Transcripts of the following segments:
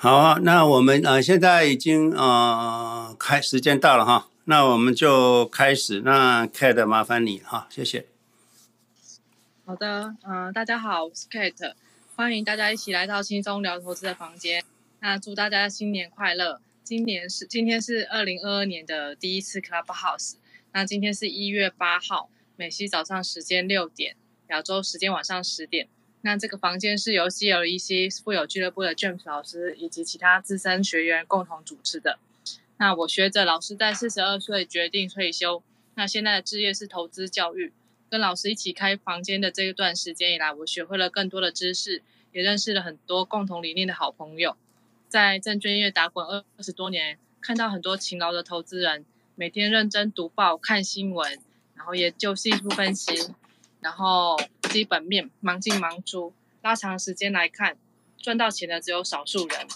好啊，那我们呃现在已经呃开时间到了哈，那我们就开始。那 Kate 麻烦你哈，谢谢。好的，嗯、呃，大家好，我是 Kate，欢迎大家一起来到轻松聊投资的房间。那祝大家新年快乐！今年是今天是二零二二年的第一次 Clubhouse。那今天是一月八号，美西早上时间六点，亚洲时间晚上十点。那这个房间是由 CLEC 富有俱乐部的 James 老师以及其他资深学员共同主持的。那我学着老师在四十二岁决定退休，那现在的职业是投资教育。跟老师一起开房间的这一段时间以来，我学会了更多的知识，也认识了很多共同理念的好朋友。在证券业打滚二十多年，看到很多勤劳的投资人，每天认真读报、看新闻，然后也就技术分析。然后基本面忙进忙出，拉长时间来看，赚到钱的只有少数人。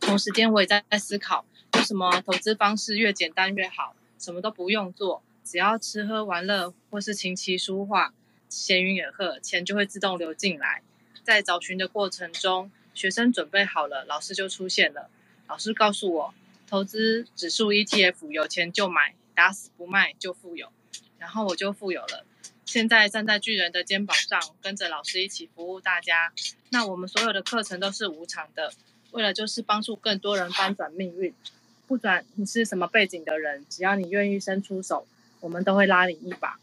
同时间我也在思考，为什么投资方式越简单越好？什么都不用做，只要吃喝玩乐或是琴棋书画，闲云野鹤，钱就会自动流进来。在找寻的过程中，学生准备好了，老师就出现了。老师告诉我，投资指数 ETF，有钱就买，打死不卖就富有。然后我就富有了。现在站在巨人的肩膀上，跟着老师一起服务大家。那我们所有的课程都是无偿的，为了就是帮助更多人翻转命运。不管你是什么背景的人，只要你愿意伸出手，我们都会拉你一把。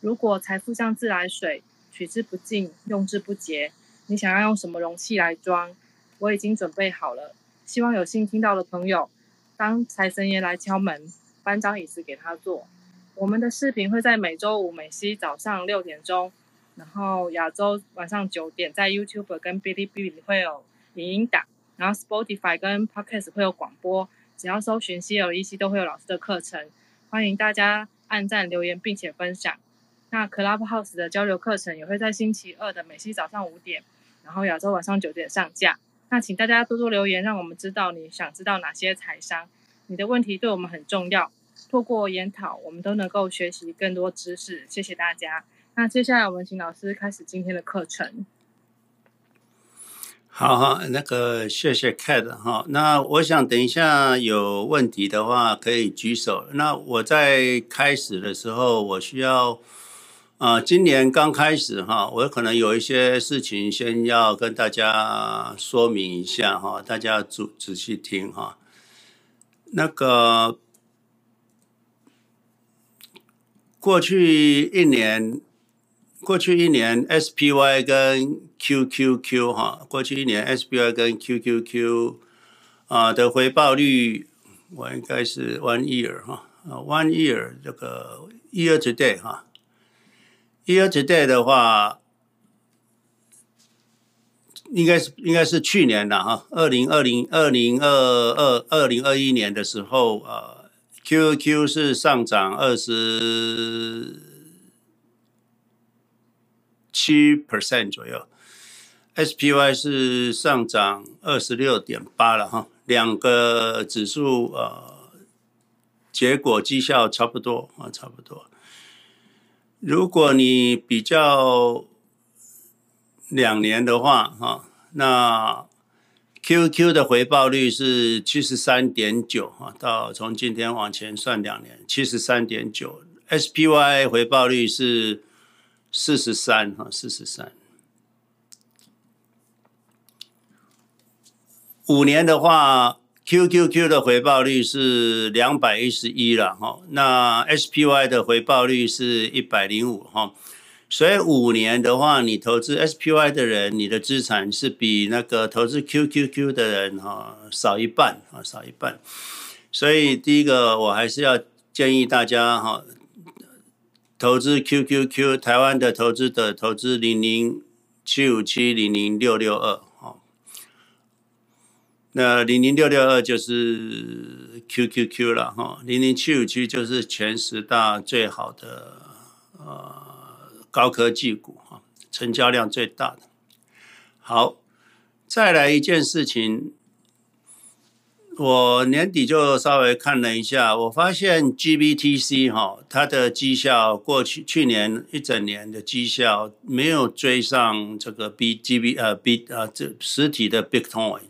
如果财富像自来水，取之不尽，用之不竭，你想要用什么容器来装？我已经准备好了。希望有幸听到的朋友，当财神爷来敲门，搬张椅子给他坐。我们的视频会在每周五美西早上六点钟，然后亚洲晚上九点在 YouTube 跟哔哩哔哩会有影音档，然后 Spotify 跟 Podcast 会有广播，只要搜寻 CLEC 都会有老师的课程，欢迎大家按赞留言并且分享。那 Clubhouse 的交流课程也会在星期二的美西早上五点，然后亚洲晚上九点上架。那请大家多多留言，让我们知道你想知道哪些财商，你的问题对我们很重要。透过研讨，我们都能够学习更多知识。谢谢大家。那接下来我们请老师开始今天的课程。好好，那个谢谢 Cat 哈。那我想等一下有问题的话可以举手。那我在开始的时候，我需要啊、今年刚开始哈，我可能有一些事情先要跟大家说明一下哈，大家仔仔细听哈。那个。过去一年，过去一年，SPY 跟 QQQ 哈，过去一年 SPY 跟 QQQ 啊的回报率，我应该是 one year 哈，one year 这个 year to date 哈，year to date 的话，应该是应该是去年的哈，二零二零二零二二二零二一年的时候啊。QQ 是上涨二十七 percent 左右，SPY 是上涨二十六点八了哈，两个指数呃，结果绩效差不多啊，差不多。如果你比较两年的话哈，那。QQ 的回报率是七十三点九哈，到从今天往前算两年，七十三点九。SPY 回报率是四十三哈，四十三。五年的话，QQQ 的回报率是两百一十一了哈，那 SPY 的回报率是一百零五哈。所以五年的话，你投资 SPY 的人，你的资产是比那个投资 QQQ 的人哈少一半啊，少一半。所以第一个，我还是要建议大家哈，投资 QQQ 台湾的投资的投资零零七五七零零六六二哈，那零零六六二就是 QQQ 了哈，零零七五七就是前十大最好的呃。高科技股哈，成交量最大的。好，再来一件事情，我年底就稍微看了一下，我发现 GBTC 哈，它的绩效过去去年一整年的绩效没有追上这个 B GB 呃 B 啊这实体的 Bitcoin。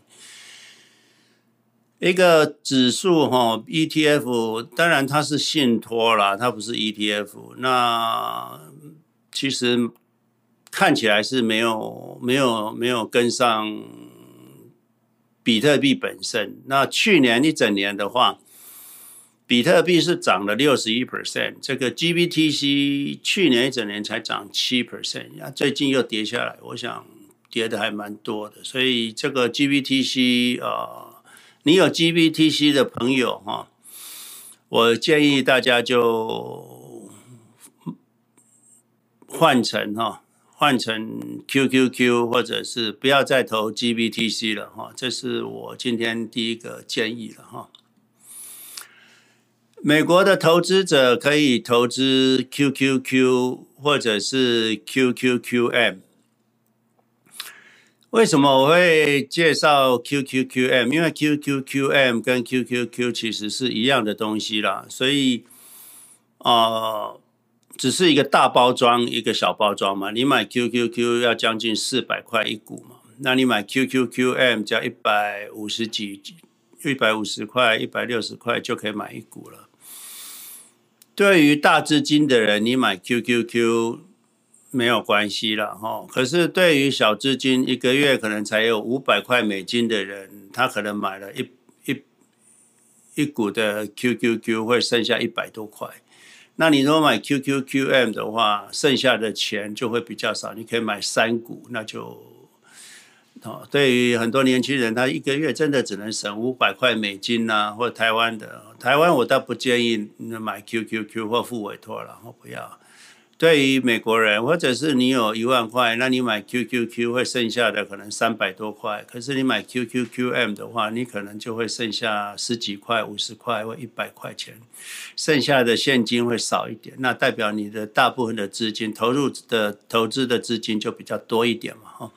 一个指数哈，ETF 当然它是信托啦，它不是 ETF。那其实看起来是没有没有没有跟上比特币本身。那去年一整年的话，比特币是涨了六十一 percent，这个 GBTC 去年一整年才涨七 percent，那最近又跌下来，我想跌的还蛮多的。所以这个 GBTC 啊。你有 GBTC 的朋友哈，我建议大家就换成哈，换成 QQQ 或者是不要再投 GBTC 了哈，这是我今天第一个建议了哈。美国的投资者可以投资 QQQ 或者是 QQQM。为什么我会介绍 QQQM？因为 QQQM 跟 QQQ 其实是一样的东西啦，所以啊、只是一个大包装，一个小包装嘛。你买 QQQ 要将近四百块一股嘛，那你买 QQQM 只要一百五十几、一百五十块、一百六十块就可以买一股了。对于大资金的人，你买 QQQ。没有关系了哈，可是对于小资金，一个月可能才有五百块美金的人，他可能买了一一一股的 QQQ，会剩下一百多块。那你如果买 QQQM 的话，剩下的钱就会比较少，你可以买三股，那就哦，对于很多年轻人，他一个月真的只能省五百块美金呐、啊，或台湾的台湾，我倒不建议买 QQQ 或付委托了，我不要。对于美国人，或者是你有一万块，那你买 QQQ 会剩下的可能三百多块。可是你买 QQQM 的话，你可能就会剩下十几块、五十块或一百块钱，剩下的现金会少一点。那代表你的大部分的资金投入的投资的资金就比较多一点嘛，哈。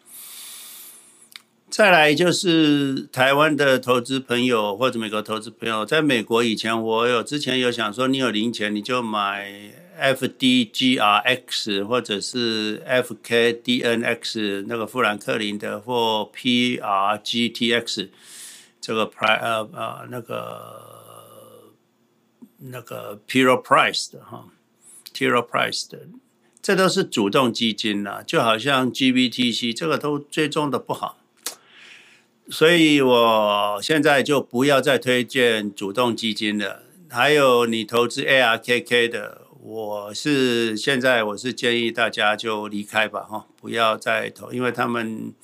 再来就是台湾的投资朋友或者美国投资朋友，在美国以前我有之前有想说，你有零钱你就买。FDGRX 或者是 FKDNX 那个富兰克林的或 PRGTX 这个 pri 呃呃那个那个 p e r o Price 的哈 p e r o Price 的，这都是主动基金呐，就好像 GBTC 这个都追踪的不好，所以我现在就不要再推荐主动基金了。还有你投资 ARKK 的。我是现在我是建议大家就离开吧哈，不要再投，因为他们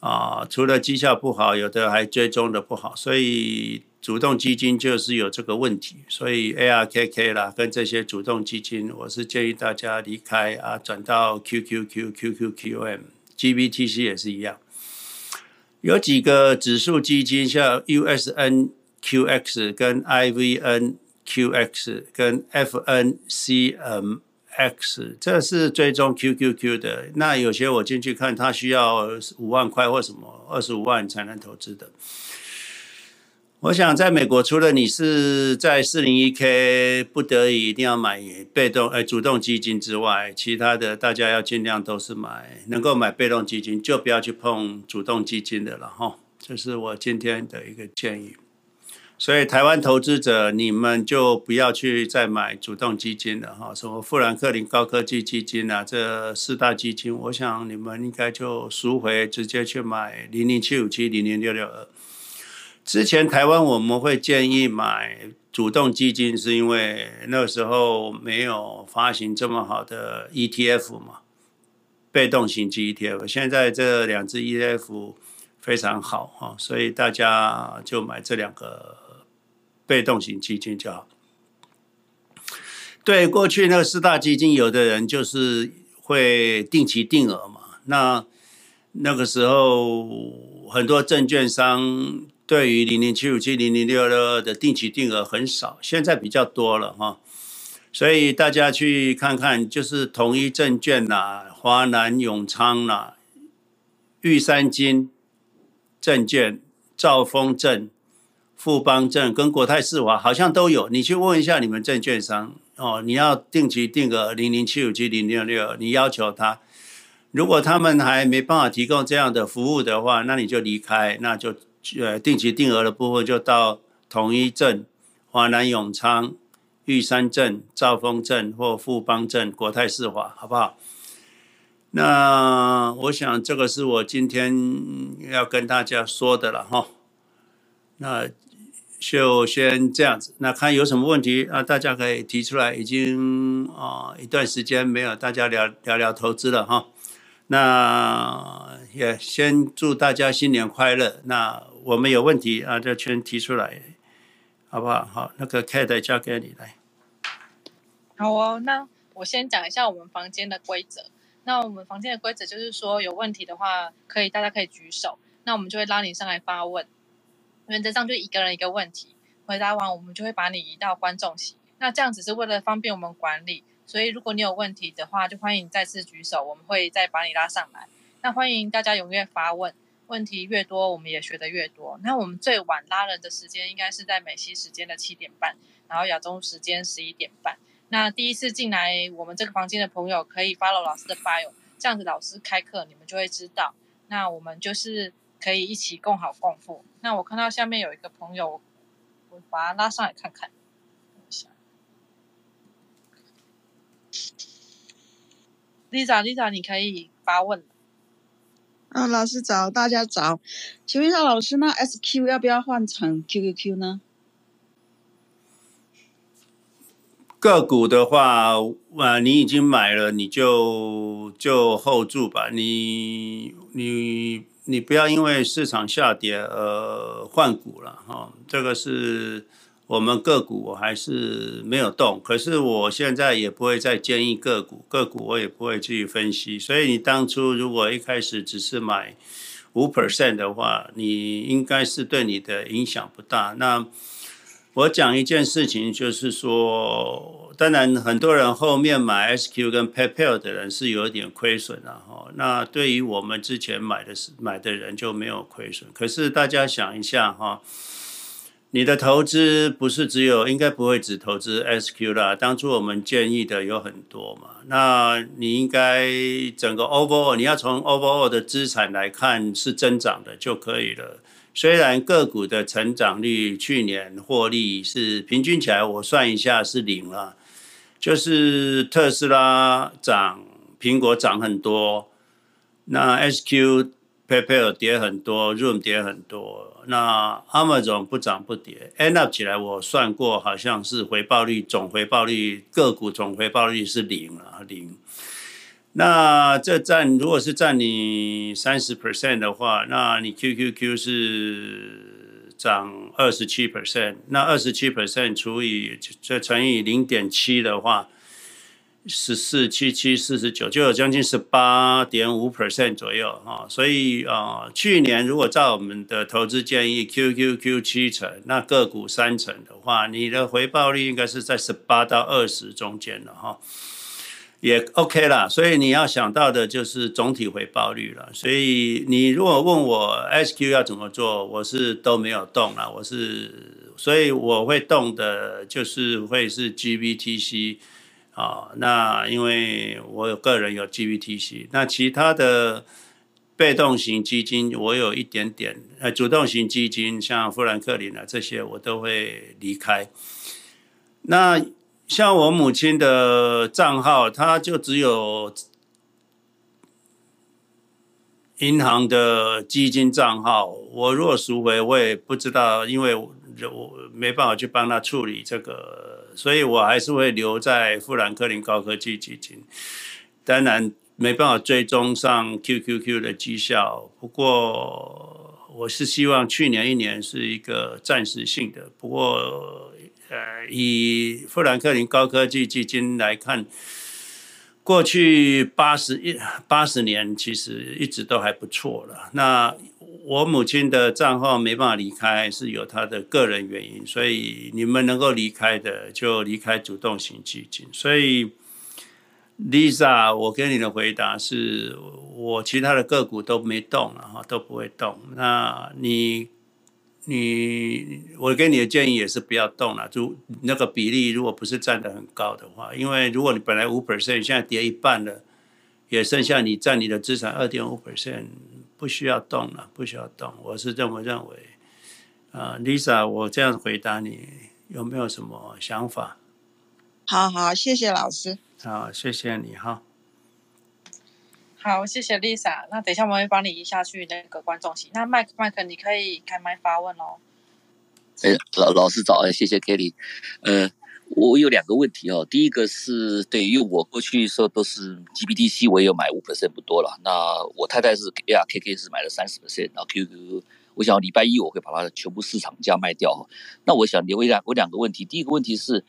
啊除了绩效不好，有的还追踪的不好，所以主动基金就是有这个问题。所以 ARKK 啦，跟这些主动基金，我是建议大家离开啊，转到 QQQ、QQQM、GBTC 也是一样。有几个指数基金，像 USNQX 跟 IVN。QX 跟 FNCMX，这是追踪 QQQ 的。那有些我进去看，它需要五万块或什么二十五万才能投资的。我想在美国，除了你是在四零一 K 不得已一定要买被动呃主动基金之外，其他的大家要尽量都是买能够买被动基金，就不要去碰主动基金的了哈。这是我今天的一个建议。所以台湾投资者，你们就不要去再买主动基金了哈，什么富兰克林高科技基金啊，这四大基金，我想你们应该就赎回，直接去买零零七五七、零零六六二。之前台湾我们会建议买主动基金，是因为那时候没有发行这么好的 ETF 嘛，被动型基 ETF。现在这两只 ETF 非常好哈，所以大家就买这两个。被动型基金就好。对，过去那个四大基金，有的人就是会定期定额嘛。那那个时候，很多证券商对于零零七五七、零零六六二的定期定额很少，现在比较多了哈。所以大家去看看，就是统一证券呐、华南永昌呐、玉山金证券、兆丰证。富邦证跟国泰世华好像都有，你去问一下你们证券商哦。你要定期定额零零七五七零六六，你要求他，如果他们还没办法提供这样的服务的话，那你就离开，那就呃定期定额的部分就到统一镇、华南永昌、玉山镇、兆丰镇或富邦镇、国泰世华，好不好？那我想这个是我今天要跟大家说的了哈。那就先这样子，那看有什么问题啊，大家可以提出来。已经啊一段时间没有大家聊聊聊投资了哈。那也先祝大家新年快乐。那我们有问题啊，就全提出来，好不好？好，那个 Kate 交给你来。好哦，那我先讲一下我们房间的规则。那我们房间的规则就是说，有问题的话，可以大家可以举手，那我们就会拉你上来发问。原则上就一个人一个问题，回答完我们就会把你移到观众席。那这样只是为了方便我们管理，所以如果你有问题的话，就欢迎再次举手，我们会再把你拉上来。那欢迎大家踊跃发问，问题越多，我们也学得越多。那我们最晚拉人的时间应该是在美西时间的七点半，然后亚洲时间十一点半。那第一次进来我们这个房间的朋友可以 follow 老师的 bio，这样子老师开课你们就会知道。那我们就是可以一起共好共富。那我看到下面有一个朋友，我把他拉上来看看。Lisa，Lisa，你可以发问。啊，老师早，大家早。请问一下老师，那 SQ 要不要换成 QQQ 呢？个股的话，啊，你已经买了，你就就 hold 住吧。你你你不要因为市场下跌而换股了哈。这个是我们个股，我还是没有动。可是我现在也不会再建议个股，个股我也不会去分析。所以你当初如果一开始只是买五 percent 的话，你应该是对你的影响不大。那我讲一件事情，就是说，当然很多人后面买 SQ 跟 PayPal 的人是有点亏损了哈。那对于我们之前买的是买的人就没有亏损。可是大家想一下哈，你的投资不是只有，应该不会只投资 SQ 啦。当初我们建议的有很多嘛，那你应该整个 overall 你要从 overall 的资产来看是增长的就可以了。虽然个股的成长率去年获利是平均起来，我算一下是零了，就是特斯拉涨，苹果涨很多，那 SQ、PayPal 跌很多，Zoom 跌很多，那 Amazon 不涨不跌，end up 起来我算过，好像是回报率总回报率个股总回报率是零啊零。那这占如果是占你三十 percent 的话，那你 QQQ 是涨二十七 percent，那二十七 percent 除以再乘以零点七的话，十四七七四十九就有将近十八点五 percent 左右哈。所以啊，去年如果照我们的投资建议，QQQ 七成，那个股三成的话，你的回报率应该是在十八到二十中间了哈。也 OK 啦，所以你要想到的就是总体回报率了。所以你如果问我 SQ 要怎么做，我是都没有动了。我是，所以我会动的，就是会是 GBTC 啊。那因为我有个人有 GBTC，那其他的被动型基金我有一点点，呃，主动型基金像富兰克林啊这些我都会离开。那像我母亲的账号，她就只有银行的基金账号。我如果赎回，我也不知道，因为我没办法去帮她处理这个，所以我还是会留在富兰克林高科技基金。当然没办法追踪上 QQQ 的绩效，不过我是希望去年一年是一个暂时性的。不过。呃，以富兰克林高科技基金来看，过去八十一八十年其实一直都还不错了。那我母亲的账号没办法离开，是有她的个人原因，所以你们能够离开的就离开主动型基金。所以，Lisa，我给你的回答是我其他的个股都没动了哈，都不会动。那你？你我给你的建议也是不要动了，就那个比例如果不是占的很高的话，因为如果你本来五 percent，现在跌一半了，也剩下你占你的资产二点五 percent，不需要动了，不需要动。我是这么认为。啊，Lisa，我这样回答你，有没有什么想法？好好，谢谢老师。好，谢谢你哈。好，谢谢 Lisa。那等一下我们会帮你移下去那个观众席。那麦克麦克，你可以开麦发问哦。哎，老老师早，哎谢谢 Kelly。呃，我有两个问题哦。第一个是对，因为我过去说都是 GBTC，我也有买五 percent 不多了。那我太太是 ARKK 是买了三十 percent，然后 QQ。我想礼拜一我会把它全部市场价卖掉。那我想留一两我两个问题，第一个问题是，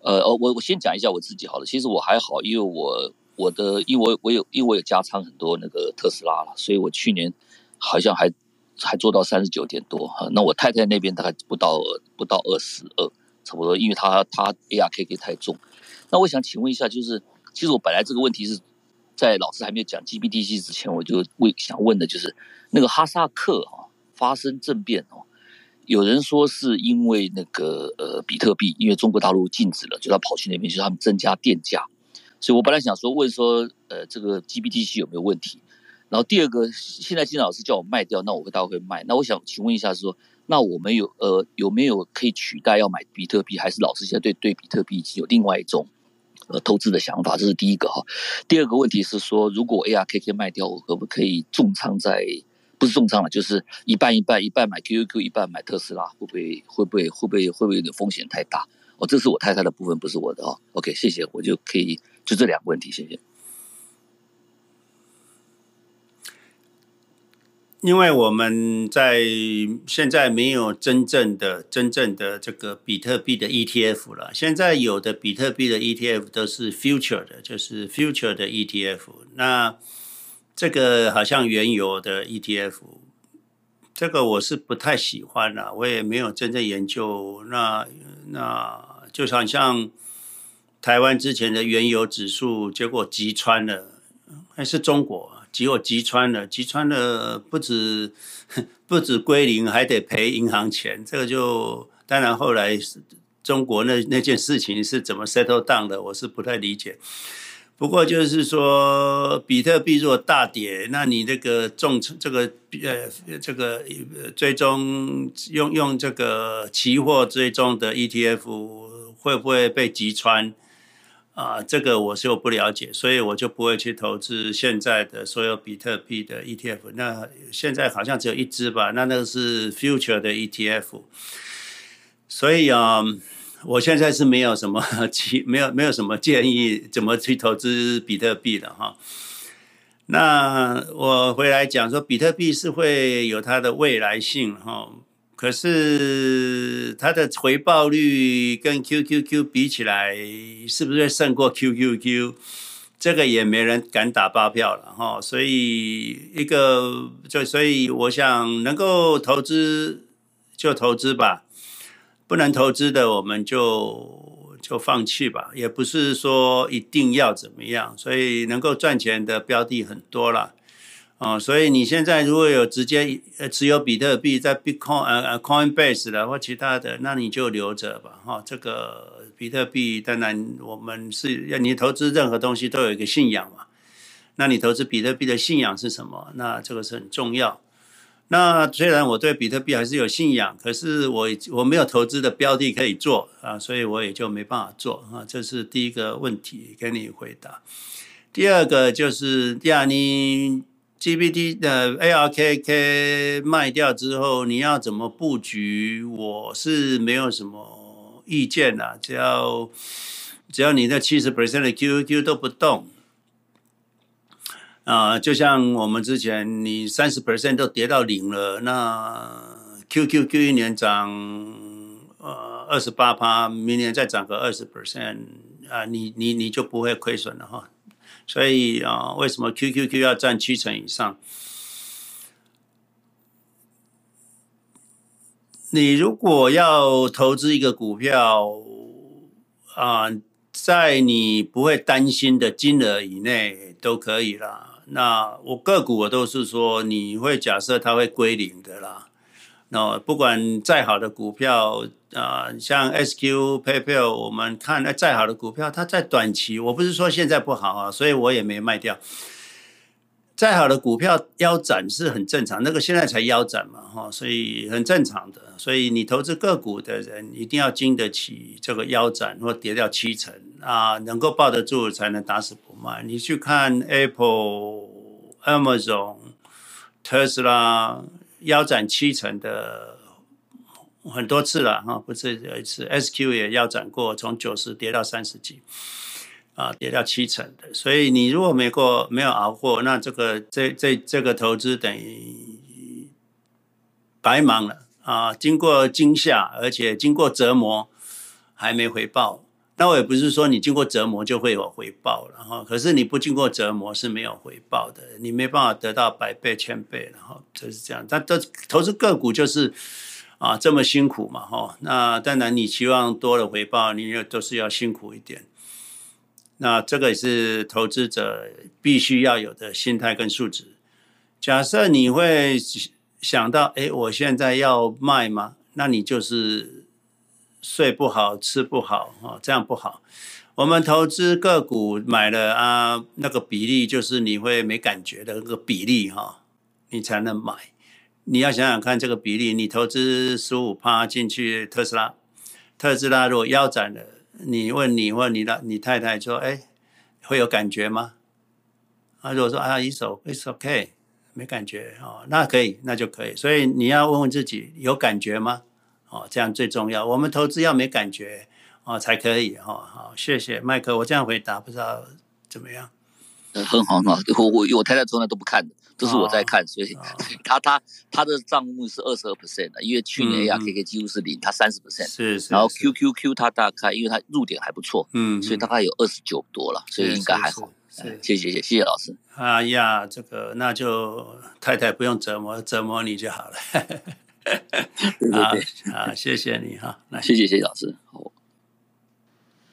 呃，我我先讲一下我自己好了。其实我还好，因为我我的因为我有因为我有加仓很多那个特斯拉了，所以我去年好像还还做到三十九点多哈。那我太太那边大概不到不到二十二，差不多，因为她她 ARKK 太重。那我想请问一下，就是其实我本来这个问题是在老师还没有讲 GBTC 之前，我就问想问的就是那个哈萨克哈。发生政变哦，有人说是因为那个呃比特币，因为中国大陆禁止了，就他跑去那边，就他们增加电价。所以我本来想说问说，呃，这个 GBTC 有没有问题？然后第二个，现在金老师叫我卖掉，那我会大概会卖。那我想请问一下说，那我们有呃有没有可以取代要买比特币？还是老师现在对对比特币已经有另外一种呃投资的想法？这是第一个哈。第二个问题是说，如果 ARKK 卖掉，我可不可以重仓在？不是重仓了，就是一半一半，一半买 QQQ，一半买特斯拉，会不会会不会会不会会不会有点风险太大？哦，这是我太太的部分，不是我的哦。OK，谢谢，我就可以就这两个问题，谢谢。因为我们在现在没有真正的真正的这个比特币的 ETF 了，现在有的比特币的 ETF 都是 future 的，就是 future 的 ETF，那。这个好像原油的 ETF，这个我是不太喜欢了，我也没有真正研究。那那就好像台湾之前的原油指数，结果击穿了，还是中国结果击穿了，击穿了不止 不止归零，还得赔银行钱。这个就当然后来中国那那件事情是怎么 settle down 的，我是不太理解。不过就是说，比特币如果大跌，那你这个重这个呃这个追踪用用这个期货追踪的 ETF 会不会被击穿啊？这个我是我不了解，所以我就不会去投资现在的所有比特币的 ETF。那现在好像只有一只吧？那那个是 Future 的 ETF，所以啊。我现在是没有什么 建，没有没有什么建议怎么去投资比特币的哈。那我回来讲说，比特币是会有它的未来性哈，可是它的回报率跟 QQQ 比起来，是不是胜过 QQQ？这个也没人敢打包票了哈。所以一个就所以我想能够投资就投资吧。不能投资的，我们就就放弃吧，也不是说一定要怎么样，所以能够赚钱的标的很多了，哦，所以你现在如果有直接呃持有比特币在 Bitcoin 呃呃 Coinbase 的或其他的，那你就留着吧，哈、这个比特币当然我们是要你投资任何东西都有一个信仰嘛，那你投资比特币的信仰是什么？那这个是很重要。那虽然我对比特币还是有信仰，可是我我没有投资的标的可以做啊，所以我也就没办法做啊。这是第一个问题，给你回答。第二个就是，第二，你 GPT 的 ARKK 卖掉之后，你要怎么布局？我是没有什么意见啦，只要只要你的七十 percent 的 QQQ 都不动。啊，就像我们之前，你三十 percent 都跌到零了，那 QQQ 一年涨呃二十八趴，明年再涨个二十 percent 啊，你你你就不会亏损了哈。所以啊，为什么 QQQ 要占七成以上？你如果要投资一个股票啊，在你不会担心的金额以内都可以啦。那我个股我都是说，你会假设它会归零的啦。那不管再好的股票啊、像 SQ、PayPal，我们看那再好的股票，它在短期，我不是说现在不好啊，所以我也没卖掉。再好的股票腰斩是很正常，那个现在才腰斩嘛，哈，所以很正常的。所以你投资个股的人一定要经得起这个腰斩或跌掉七成啊，能够抱得住才能打死不卖。你去看 Apple、Amazon、特斯拉腰斩七成的很多次了哈，不是有一次 SQ 也腰斩过，从九十跌到三十几。啊，跌到七成的，所以你如果没过没有熬过，那这个这这这个投资等于白忙了啊！经过惊吓，而且经过折磨，还没回报。那我也不是说你经过折磨就会有回报了哈，可是你不经过折磨是没有回报的，你没办法得到百倍千倍然后，就是这样。但这投资个股就是啊这么辛苦嘛哈，那当然你期望多了回报，你也都是要辛苦一点。那这个也是投资者必须要有的心态跟素质。假设你会想到，哎，我现在要卖吗？那你就是睡不好、吃不好啊，这样不好。我们投资个股买了啊，那个比例就是你会没感觉的那个比例哈，你才能买。你要想想看这个比例，你投资十五趴进去特斯拉，特斯拉如果腰斩了。你问你或你的你太太说，哎，会有感觉吗？啊，如果说啊，一手，it's okay，没感觉哦，那可以，那就可以。所以你要问问自己，有感觉吗？哦，这样最重要。我们投资要没感觉哦，才可以哈。好，谢谢麦克，我这样回答不知道怎么样。呃，很好很好，我我我太太从来都不看的。都是我在看，所以 他他他的账目是二十二 percent 的，因为去年 ARKK 几乎是零，他三十 percent，是是。然后 QQQ 他大概，因为他入点还不错，嗯，所以大概有二十九多了，所以应该还好。谢谢谢谢谢谢老师。哎呀，这个那就太太不用折磨折磨你就好了。对对 对，啊，谢谢你哈，那谢谢谢谢老师。好，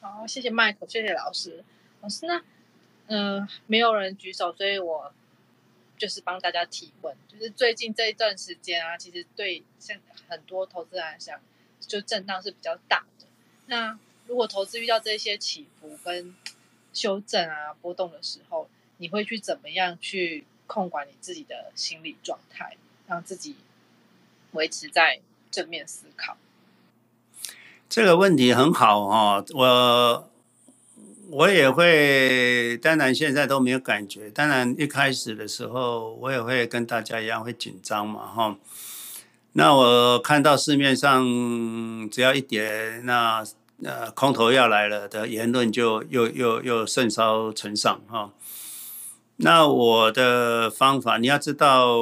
好，谢谢 Michael，谢谢老师。老师呢？嗯，没有人举手，所以我。就是帮大家提问，就是最近这一段时间啊，其实对像很多投资人来讲，就震荡是比较大的。那如果投资遇到这些起伏跟修正啊波动的时候，你会去怎么样去控管你自己的心理状态，让自己维持在正面思考？这个问题很好哦，我。我也会，当然现在都没有感觉。当然一开始的时候，我也会跟大家一样会紧张嘛，哈。那我看到市面上只要一跌，那呃空头要来了的言论就又又又甚嚣尘上哈。那我的方法，你要知道，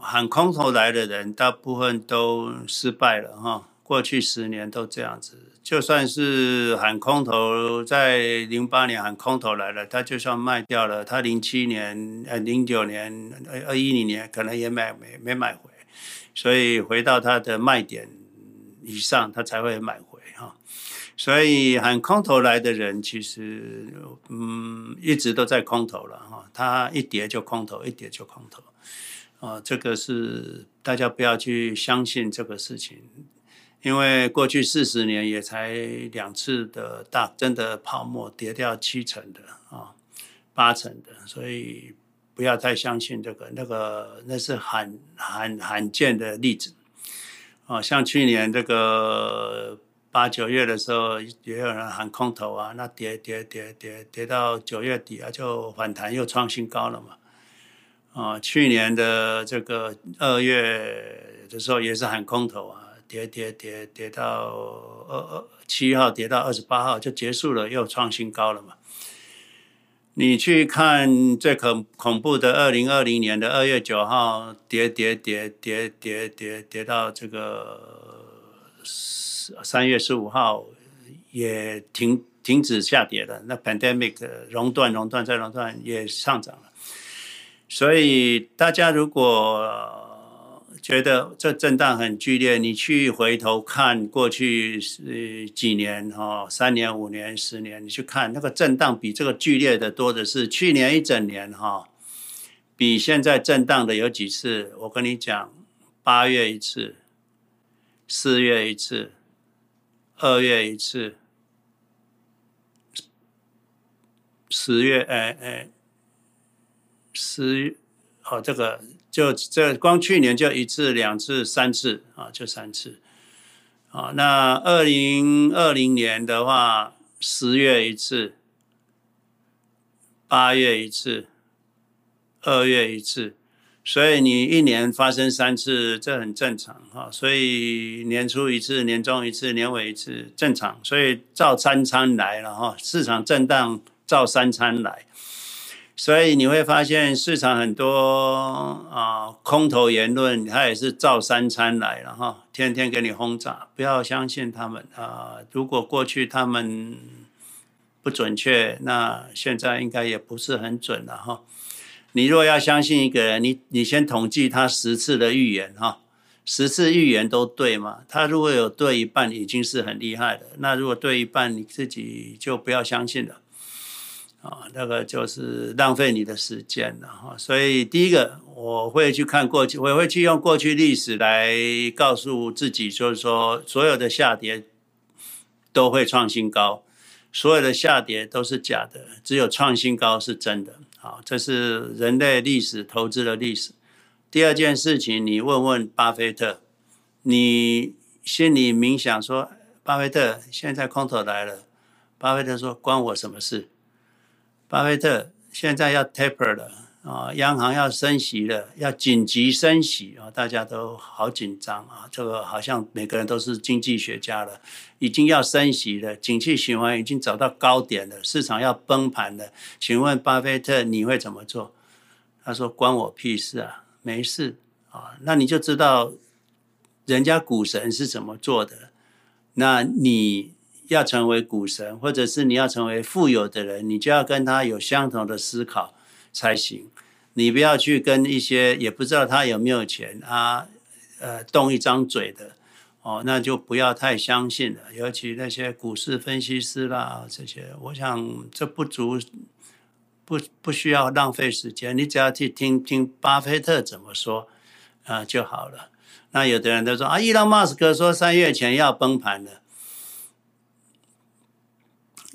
喊空头来的人，大部分都失败了哈。过去十年都这样子。就算是喊空头，在零八年喊空头来了，他就算卖掉了，他零七年、呃零九年、二一零年可能也买没没买回，所以回到他的卖点以上，他才会买回哈。所以喊空头来的人，其实嗯一直都在空头了哈，他一跌就空头，一跌就空头，啊，这个是大家不要去相信这个事情。因为过去四十年也才两次的大真的泡沫跌掉七成的啊，八成的，所以不要太相信这个，那个那是罕罕罕见的例子啊。像去年这个八九月的时候，也有人喊空头啊，那跌跌跌跌跌到九月底啊，就反弹又创新高了嘛。啊，去年的这个二月的时候也是喊空头啊。跌跌跌跌到二二七号，跌到二十八号就结束了，又创新高了嘛。你去看最恐恐怖的二零二零年的二月九号，跌跌跌跌跌跌跌到这个三月十五号也停停止下跌了。那 pandemic 熔断熔断再熔断也上涨了。所以大家如果觉得这震荡很剧烈，你去回头看过去是几年哈，三年、五年、十年，你去看那个震荡比这个剧烈的多的是。去年一整年哈，比现在震荡的有几次？我跟你讲，八月一次，四月一次，二月一次，十月哎哎，十哦，这个就这光去年就一次、两次、三次啊，就三次。啊，那二零二零年的话，十月一次，八月一次，二月一次，所以你一年发生三次，这很正常哈。所以年初一次，年中一次，年尾一次，正常。所以照三餐来了哈，市场震荡照三餐来。所以你会发现市场很多啊空头言论，它也是照三餐来了哈，天天给你轰炸，不要相信他们啊。如果过去他们不准确，那现在应该也不是很准了哈。你若要相信一个人，你你先统计他十次的预言哈，十次预言都对嘛？他如果有对一半，已经是很厉害的。那如果对一半，你自己就不要相信了。啊，那个就是浪费你的时间了哈。所以第一个，我会去看过去，我会去用过去历史来告诉自己，就是说，所有的下跌都会创新高，所有的下跌都是假的，只有创新高是真的。好，这是人类历史投资的历史。第二件事情，你问问巴菲特，你心里冥想说，巴菲特现在空头来了，巴菲特说关我什么事？巴菲特现在要 taper 了啊，央行要升息了，要紧急升息啊，大家都好紧张啊。这个好像每个人都是经济学家了，已经要升息了，景气循环已经走到高点了，市场要崩盘了。请问巴菲特你会怎么做？他说关我屁事啊，没事啊。那你就知道人家股神是怎么做的，那你。要成为股神，或者是你要成为富有的人，你就要跟他有相同的思考才行。你不要去跟一些也不知道他有没有钱啊，呃，动一张嘴的哦，那就不要太相信了。尤其那些股市分析师啦，这些，我想这不足，不不需要浪费时间。你只要去听听巴菲特怎么说啊就好了。那有的人都说啊，伊隆马斯克说三月前要崩盘了。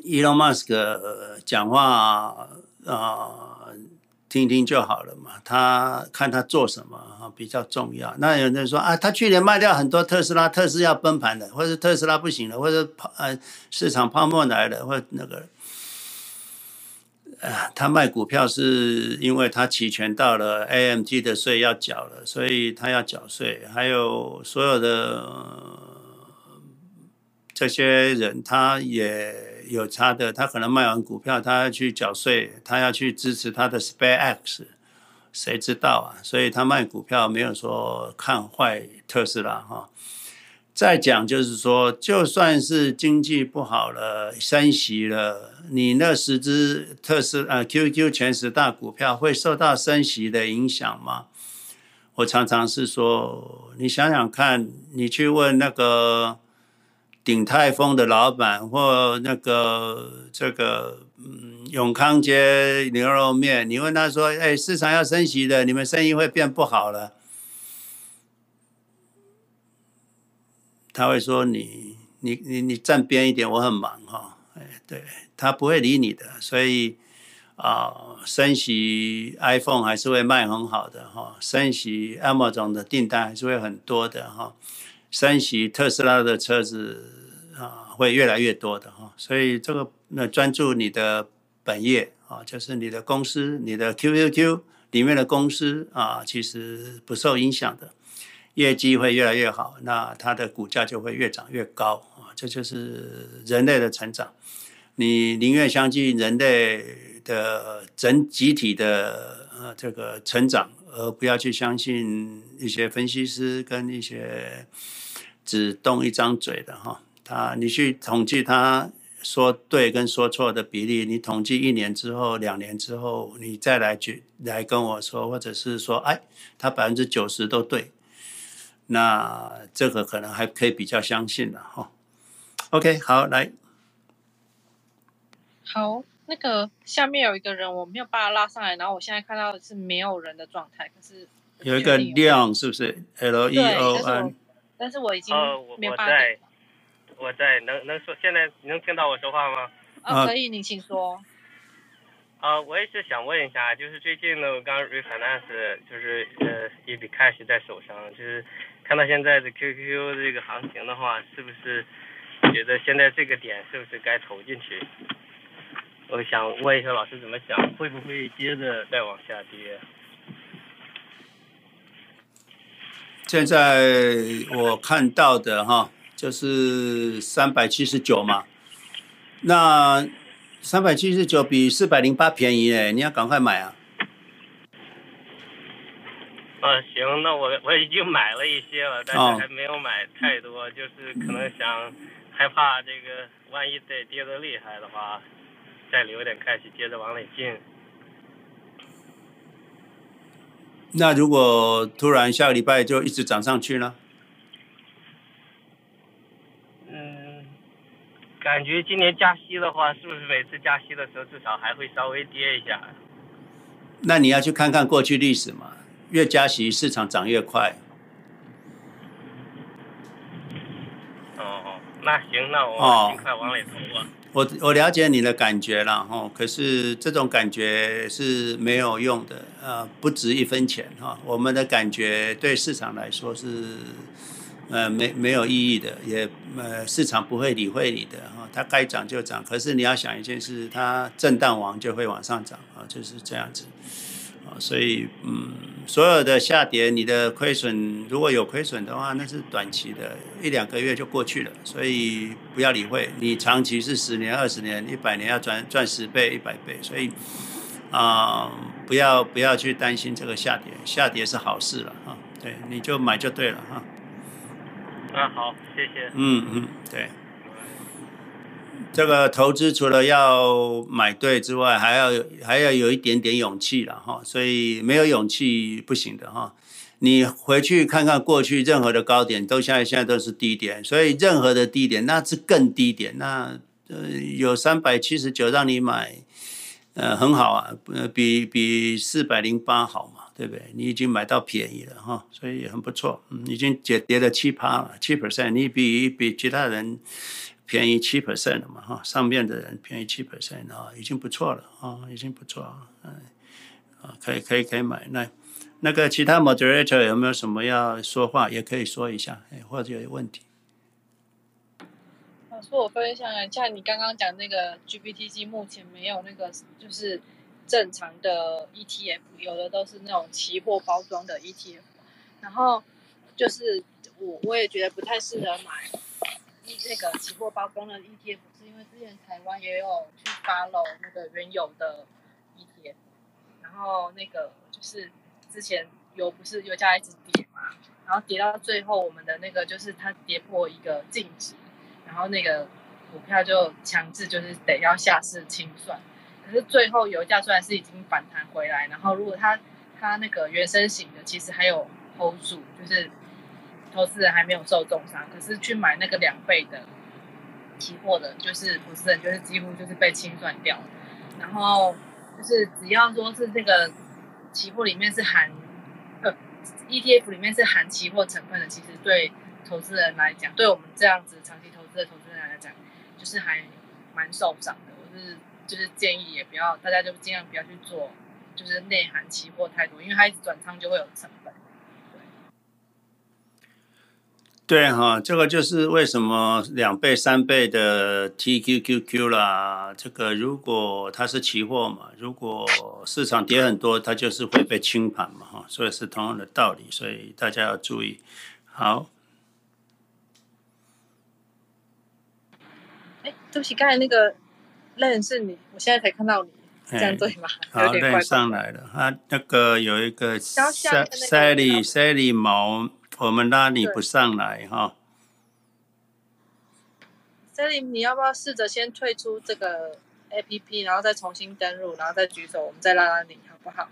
伊隆马斯克讲话啊、听听就好了嘛。他看他做什么比较重要。那有人说啊，他去年卖掉很多特斯拉，特斯拉要崩盘了，或者特斯拉不行了，或者泡呃市场泡沫来了，或那个，他卖股票是因为他期权到了，AMT 的税要缴了，所以他要缴税。还有所有的、这些人，他也。有差的，他可能卖完股票，他要去缴税，他要去支持他的 Spare X，谁知道啊？所以他卖股票没有说看坏特斯拉哈。再讲就是说，就算是经济不好了，升息了，你那十只特斯拉、QQ 前十大股票会受到升息的影响吗？我常常是说，你想想看，你去问那个。鼎泰丰的老板或那个这个嗯永康街牛肉面，你问他说：“哎，市场要升息的，你们生意会变不好了？”他会说你：“你你你你站边一点，我很忙哈。”哎，对，他不会理你的。所以啊，升息 iPhone 还是会卖很好的哈，升息 Amazon 的订单还是会很多的哈。升息特斯拉的车子啊，会越来越多的哈，所以这个那专注你的本业啊，就是你的公司，你的 QQQ 里面的公司啊，其实不受影响的，业绩会越来越好，那它的股价就会越涨越高啊，这就是人类的成长。你宁愿相信人类的整集体的呃这个成长，而不要去相信一些分析师跟一些。只动一张嘴的哈，他你去统计他说对跟说错的比例，你统计一年之后、两年之后，你再来举来跟我说，或者是说，哎，他百分之九十都对，那这个可能还可以比较相信了哈。OK，好，来，好，那个下面有一个人，我没有把他拉上来，然后我现在看到的是没有人的状态，可是有一个量是不是？L E O N。但是我已经没有办法。我在，我在，能能说，现在能听到我说话吗？啊，可以，你请说。啊，我也是想问一下，就是最近呢，我刚 refinance，就是呃一笔 cash 在手上，就是看到现在的 QQQ 这个行情的话，是不是觉得现在这个点是不是该投进去？我想问一下老师怎么想，会不会接着再往下跌？现在我看到的哈，就是三百七十九嘛，那。三百七十九比四百零八便宜哎，你要赶快买啊！啊，行，那我我已经买了一些了，但是还没有买太多，哦、就是可能想害怕这个万一再跌得厉害的话，再留点开始接着往里进。那如果突然下个礼拜就一直涨上去呢？感觉今年加息的话，是不是每次加息的时候至少还会稍微跌一下？那你要去看看过去历史嘛，越加息市场涨越快。哦，那行，那我尽快往里投吧。我我了解你的感觉了哈，可是这种感觉是没有用的，呃，不值一分钱哈。我们的感觉对市场来说是。呃，没没有意义的，也呃，市场不会理会你的哈，它该涨就涨。可是你要想一件事，它震荡完就会往上涨啊，就是这样子啊。所以嗯，所有的下跌，你的亏损如果有亏损的话，那是短期的，一两个月就过去了。所以不要理会，你长期是十年、二十年、一百年要赚赚十倍、一百倍。所以啊、呃，不要不要去担心这个下跌，下跌是好事了啊。对，你就买就对了哈。啊，好，谢谢。嗯嗯，对。这个投资除了要买对之外，还要还要有一点点勇气了哈。所以没有勇气不行的哈。你回去看看过去任何的高点，都现在现在都是低点，所以任何的低点那是更低点。那呃有三百七十九让你买，呃很好啊，呃比比四百零八好嘛。对不对？你已经买到便宜了哈，所以很不错。嗯，已经跌跌了七趴了，七 percent，你比比其他人便宜七 percent 嘛哈。上面的人便宜七 percent 啊，已经不错了啊，已经不错了。嗯，啊，可以可以可以买。那那个其他 moderator 有没有什么要说话？也可以说一下，哎，或者有问题。老师，我分享一下，你刚刚讲那个 GBTC 目前没有那个就是。正常的 ETF 有的都是那种期货包装的 ETF，然后就是我我也觉得不太适合买那个期货包装的 ETF，是因为之前台湾也有去 follow 那个原油的 ETF，然后那个就是之前油不是油价一直跌嘛，然后跌到最后我们的那个就是它跌破一个净值，然后那个股票就强制就是得要下市清算。可是最后油价虽然是已经反弹回来，然后如果它它那个原生型的其实还有 hold 住，就是投资人还没有受重伤。可是去买那个两倍的期货的，就是投资人就是几乎就是被清算掉。然后就是只要说是这个期货里面是含呃 ETF 里面是含期货成分的，其实对投资人来讲，对我们这样子长期投资的投资人来讲，就是还蛮受伤的。我是。就是建议也不要，大家就尽量不要去做，就是内含期货太多，因为它一直转仓就会有成。对，对哈，这个就是为什么两倍、三倍的 TQQQ 啦，这个如果它是期货嘛，如果市场跌很多，它就是会被清盘嘛，哈，所以是同样的道理，所以大家要注意。好。哎，对不起，刚才那个。认识你，我现在才看到你，这样对吗？好，认，上来了。啊，那个有一个 Sally Sally 毛，我们拉你不上来哈。Sally，你要不要试着先退出这个 APP，然后再重新登录，然后再举手，我们再拉拉你，好不好？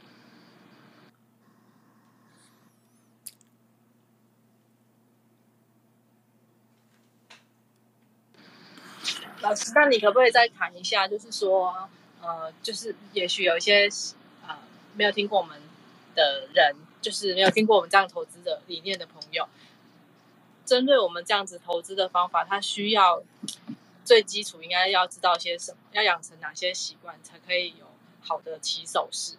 老师，那你可不可以再谈一下？就是说，呃，就是也许有一些呃没有听过我们的人，就是没有听过我们这样投资的理念的朋友，针对我们这样子投资的方法，他需要最基础应该要知道些什么？要养成哪些习惯，才可以有好的起手式？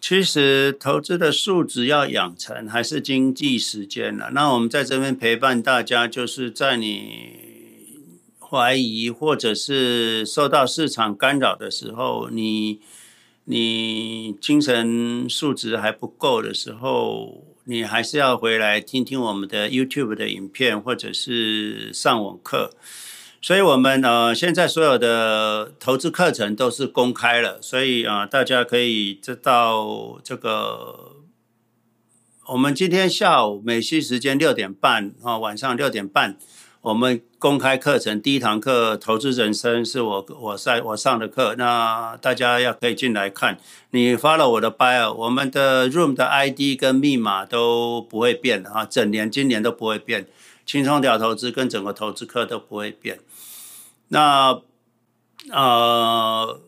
其实投资的素质要养成，还是经济时间了。那我们在这边陪伴大家，就是在你怀疑或者是受到市场干扰的时候，你你精神素质还不够的时候，你还是要回来听听我们的 YouTube 的影片，或者是上网课。所以，我们呃，现在所有的投资课程都是公开了，所以啊、大家可以知道这个。我们今天下午美西时间六点半啊、晚上六点半，我们公开课程第一堂课《投资人生》是我我在我上的课，那大家要可以进来看。你 follow 我的 bio，我们的 room 的 ID 跟密码都不会变啊，整年今年都不会变。轻松聊投资跟整个投资课都不会变。那呃，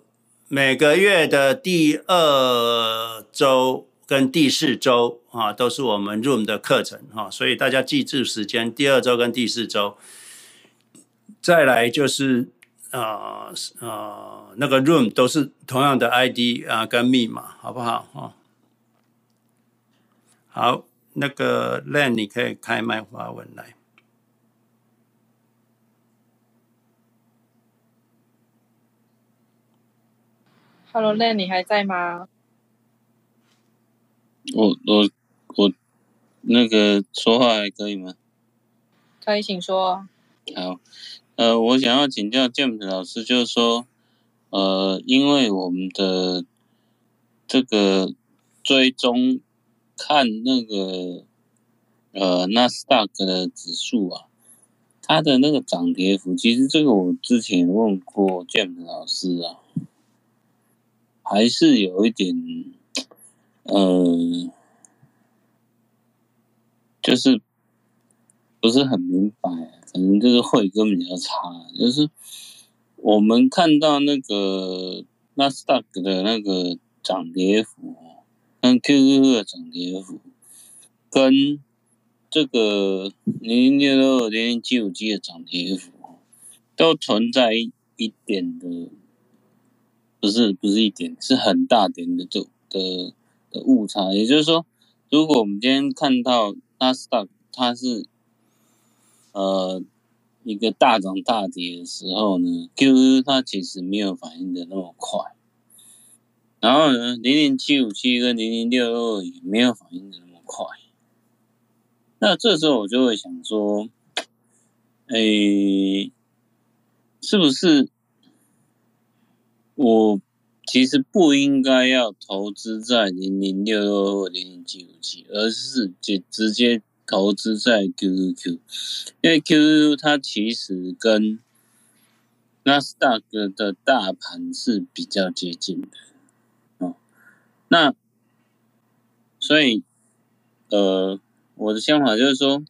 每个月的第二周跟第四周啊，都是我们 Room 的课程哈，所以大家记住时间，第二周跟第四周。再来就是呃呃，那个 Room 都是同样的 ID 啊跟密码，好不好啊？好，那个 Len 你可以开麦发文来。Hello，Len，你还在吗？我我我那个说话还可以吗？可以，请说。好，呃，我想要请教 James 老师，就是说，呃，因为我们的这个追踪看那个呃纳斯达克的指数啊，它的那个涨跌幅，其实这个我之前问过 James 老师啊。还是有一点，呃，就是不是很明白，可能就是慧根比较差。就是我们看到那个纳斯达克的那个涨跌幅，跟 QQQ 的涨跌幅，跟这个零零六六零零七五七的涨跌幅，都存在一一点的。不是不是一点，是很大点的就的的误差。也就是说，如果我们今天看到纳斯达克它是呃一个大涨大跌的时候呢，QQ 它其实没有反应的那么快。然后呢，零零七五七跟零零六二也没有反应的那么快。那这时候我就会想说，诶，是不是？我其实不应该要投资在零零六六或零零七五七，而是直直接投资在 QQQ，因为 QQQ 它其实跟纳斯达克的大盘是比较接近的，哦，那所以呃，我的想法就是说，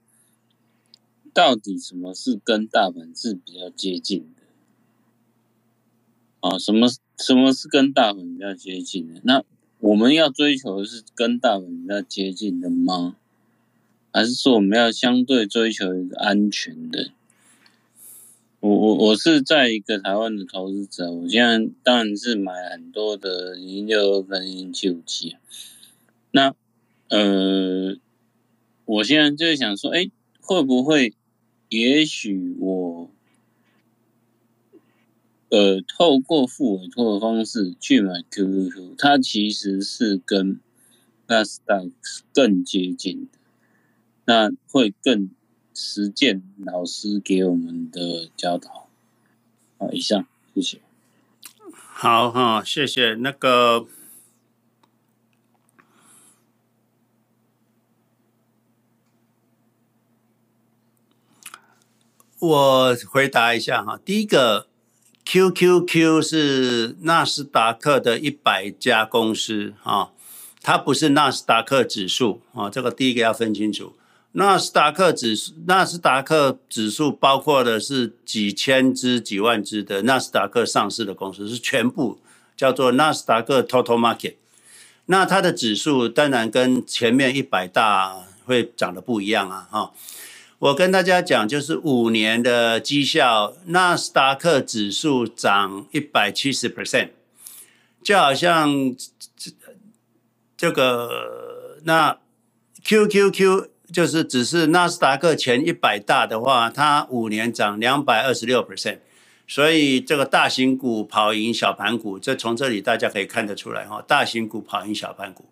到底什么是跟大盘是比较接近的？啊，什么什么是跟大盘比较接近的？那我们要追求的是跟大盘比较接近的吗？还是说我们要相对追求一个安全的？我我我是在一个台湾的投资者，我现在当然是买很多的零六二跟零七五七。那呃，我现在就想说，哎，会不会？也许我。呃，透过付委托的方式去买 QQQ，它其实是跟纳斯达克更接近的，那会更实践老师给我们的教导。好，以上，谢谢。好哈，谢谢那个，我回答一下哈，第一个。QQQ 是纳斯达克的一百家公司啊，它不是纳斯达克指数啊，这个第一个要分清楚。纳斯达克指数，纳斯达克指数包括的是几千只、几万只的纳斯达克上市的公司，是全部叫做纳斯达克 Total Market。那它的指数当然跟前面一百大会长得不一样啊，哈。我跟大家讲，就是五年的绩效，纳斯达克指数涨一百七十 percent，就好像这这个那 QQQ 就是只是纳斯达克前一百大的话，它五年涨两百二十六 percent，所以这个大型股跑赢小盘股，这从这里大家可以看得出来哈，大型股跑赢小盘股，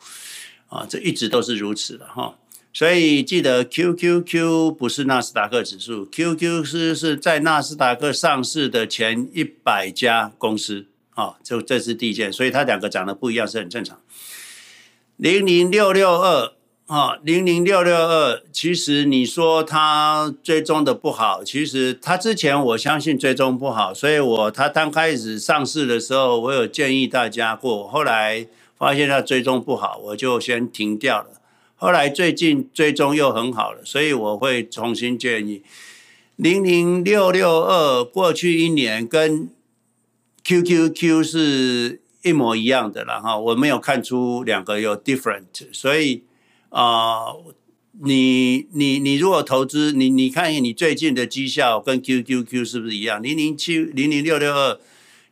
啊，这一直都是如此的哈。所以记得 QQQ 不是纳斯达克指数，QQ 是是在纳斯达克上市的前一百家公司啊，这这是第一件，所以它两个长得不一样是很正常。零零六六二啊，零零六六二，其实你说它追踪的不好，其实它之前我相信追踪不好，所以我它刚开始上市的时候，我有建议大家过，后来发现它追踪不好，我就先停掉了。后来最近追踪又很好了，所以我会重新建议零零六六二，过去一年跟 QQQ 是一模一样的了哈，我没有看出两个有 different，所以啊、你你你如果投资，你你看你最近的绩效跟 QQQ 是不是一样？零零七零零六六二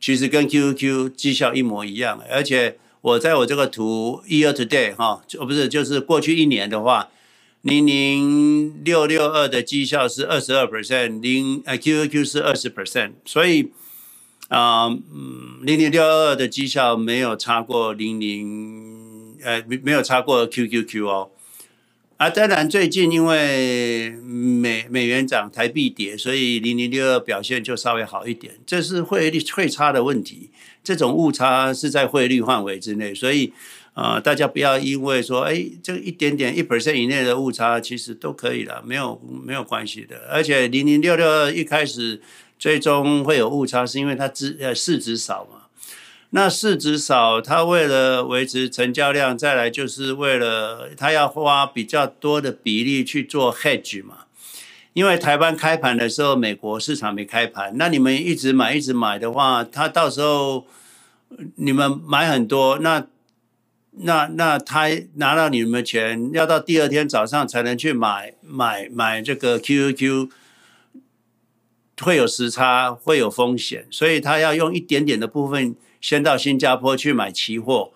其实跟 QQQ 绩效一模一样，而且。我在我这个图 year to day 哈，就不是就是过去一年的话，零零六六二的绩效是二十二 percent，零呃 QQQ 是二十 percent，所以啊，嗯，零零六二的绩效没有差过零零呃没没有差过 QQQ 哦。啊，当然最近因为美美元涨，台币跌，所以零零六二表现就稍微好一点，这是汇率汇差的问题。这种误差是在汇率范围之内，所以啊、大家不要因为说，哎，这一点点一 percent 以内的误差，其实都可以了，没有没有关系的。而且零零六六一开始最终会有误差，是因为它资呃市值少嘛。那市值少，它为了维持成交量，再来就是为了它要花比较多的比例去做 hedge 嘛。因为台湾开盘的时候，美国市场没开盘，那你们一直买一直买的话，他到时候你们买很多，那那那他拿到你们的钱，要到第二天早上才能去买买买这个 QQQ，会有时差，会有风险，所以他要用一点点的部分先到新加坡去买期货，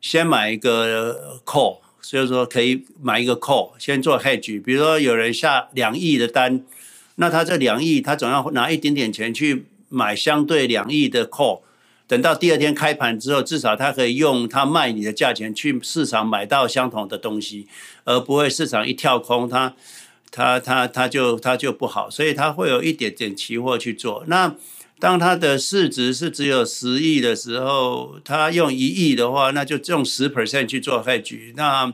先买一个 call。所以说可以买一个 call，先做 hedge。比如说有人下两亿的单，那他这两亿，他总要拿一点点钱去买相对两亿的 call。等到第二天开盘之后，至少他可以用他卖你的价钱去市场买到相同的东西，而不会市场一跳空，他他他他就他就不好。所以他会有一点点期货去做。那当它的市值是只有十亿的时候，它用一亿的话，那就用十 percent 去做 hedge，那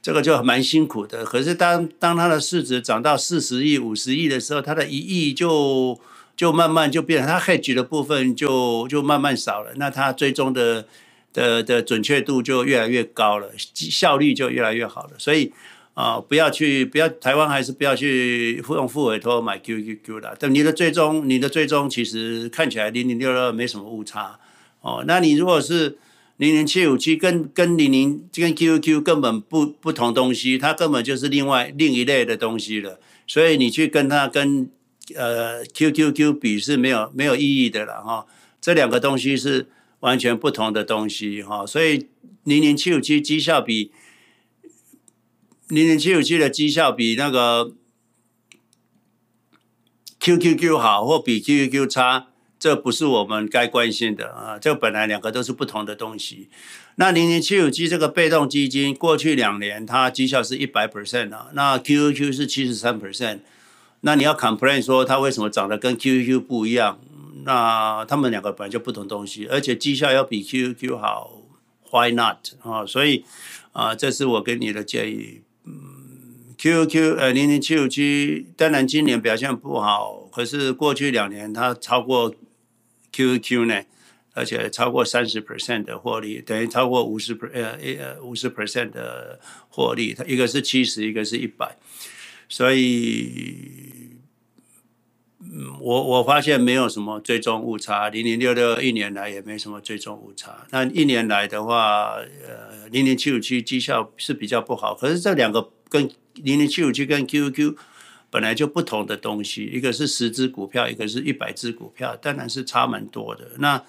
这个就蛮辛苦的。可是当当它的市值涨到四十亿、五十亿的时候，它的一亿就就慢慢就变成，它 hedge 的部分就就慢慢少了，那它最终的的的准确度就越来越高了，效率就越来越好了，所以。啊、哦，不要去，不要台湾还是不要去用复委托买 QQQ 的。等你的最终，你的最终其实看起来零零六二没什么误差哦。那你如果是零零七五七，跟跟零零跟 QQQ 根本不不同东西，它根本就是另外另一类的东西了。所以你去跟它跟呃 QQQ 比是没有没有意义的了哈、哦。这两个东西是完全不同的东西哈、哦。所以零零七五七绩效比。零零七五七的绩效比那个 QQQ 好，或比 QQQ 差，这不是我们该关心的啊！这本来两个都是不同的东西。那零零七五七这个被动基金，过去两年它绩效是一百 percent 啊，那 QQQ 是七十三 percent。那你要 complain 说它为什么长得跟 QQQ 不一样？那他们两个本来就不同东西，而且绩效要比 QQQ 好，Why not 啊？所以啊，这是我给你的建议。，QQ 呃零零七五七，当然今年表现不好，可是过去两年它超过 QQ 呢，而且超过三十 percent 的获利，等于超过五十 per 呃呃五十 percent 的获利，它一个是七十，一个是一百，所以，嗯，我我发现没有什么追踪误差，零零六六一年来也没什么追踪误差，那一年来的话，呃。零零七五七绩效是比较不好，可是这两个跟零零七五七跟 Q Q 本来就不同的东西，一个是十只股票，一个是一百只股票，当然是差蛮多的。那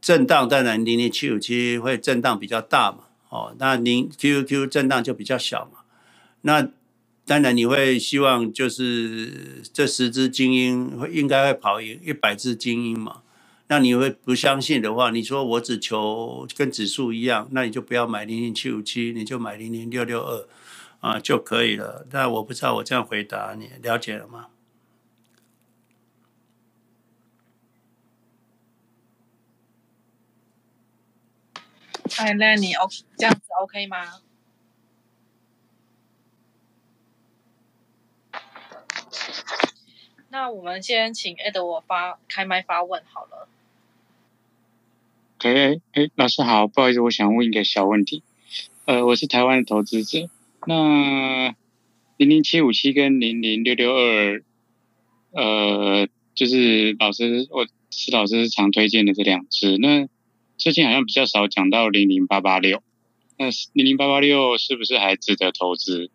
震荡当然零零七五七会震荡比较大嘛，哦，那零 QQQ 震荡就比较小嘛。那当然你会希望就是这十只精英会应该会跑赢一百只精英嘛。那你会不相信的话，你说我只求跟指数一样，那你就不要买零零七五七，你就买零零六六二啊就可以了。但我不知道我这样回答你了解了吗？哎，Lenny，哦，这样子 OK 吗？那我们先请 Edward 发开麦发问好了。哎哎，老师好，不好意思，我想问一个小问题。呃，我是台湾的投资者，那零零七五七跟零零六六二，呃，就是老师，我是老师常推荐的这两只。那最近好像比较少讲到零零八八六，那零零八八六是不是还值得投资？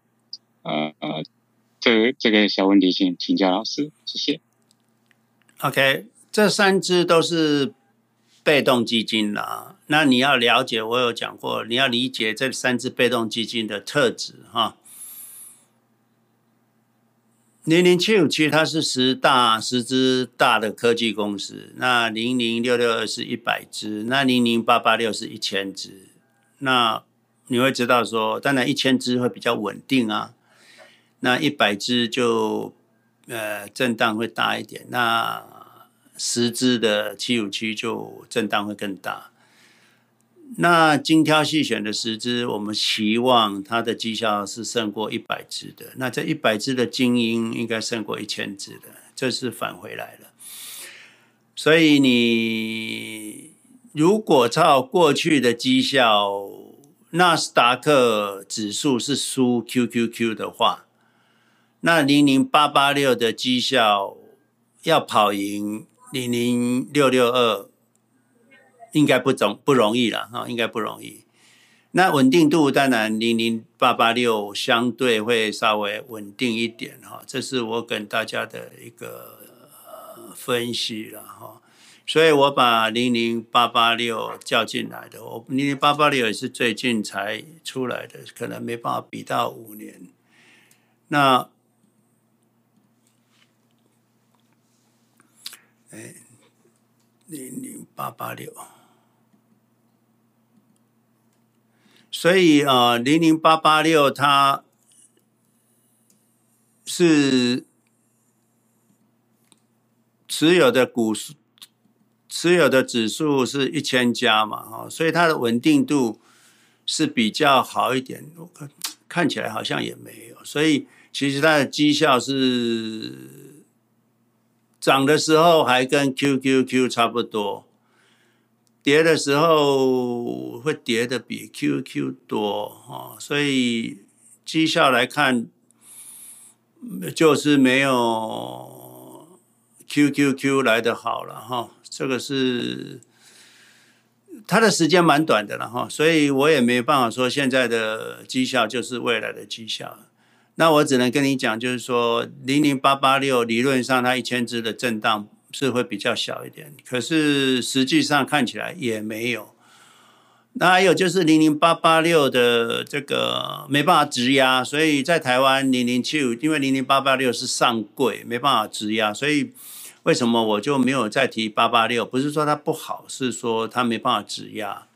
呃呃，这个这个小问题，请请教老师，谢谢。OK，这三只都是。被动基金啦，那你要了解，我有讲过，你要理解这三只被动基金的特质哈。零零七五七它是十大十只大的科技公司，那零零六六二是一百只，那零零八八六是一千只。那你会知道说，当然一千只会比较稳定啊，那一百只就呃震荡会大一点。那十只的七五七就震荡会更大。那精挑细选的十只，我们期望它的绩效是胜过一百只的。那这一百只的精英应该胜过一千只的，这是返回来了。所以你如果照过去的绩效，纳斯达克指数是输 QQQ 的话，那零零八八六的绩效要跑赢。零零六六二应该不总不容易了哈，应该不容易。那稳定度当然零零八八六相对会稍微稳定一点哈，这是我跟大家的一个分析了哈。所以我把零零八八六叫进来的，我零零八八六也是最近才出来的，可能没办法比到五年。那。哎，零零八八六，所以啊，零零八八六它是持有的股数，持有的指数是一千家嘛，哈，所以它的稳定度是比较好一点。我看看起来好像也没有，所以其实它的绩效是。涨的时候还跟 QQQ 差不多，跌的时候会跌的比 QQ 多哦，所以绩效来看就是没有 QQQ 来的好了哈。这个是它的时间蛮短的了哈，所以我也没办法说现在的绩效就是未来的绩效。那我只能跟你讲，就是说，零零八八六理论上它一千只的震荡是会比较小一点，可是实际上看起来也没有。那还有就是零零八八六的这个没办法质押，所以在台湾零零七五，因为零零八八六是上柜，没办法质押，所以为什么我就没有再提八八六？不是说它不好，是说它没办法质押，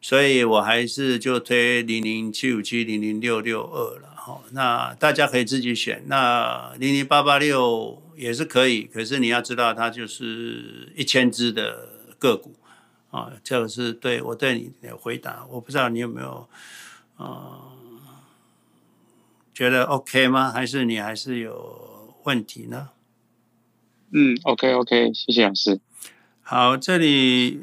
所以我还是就推零零七五七零零六六二了。好，那大家可以自己选。那零零八八六也是可以，可是你要知道，它就是一千只的个股啊。这个是对我对你的回答，我不知道你有没有啊觉得 OK 吗？还是你还是有问题呢？嗯，OK OK，谢谢老师。好，这里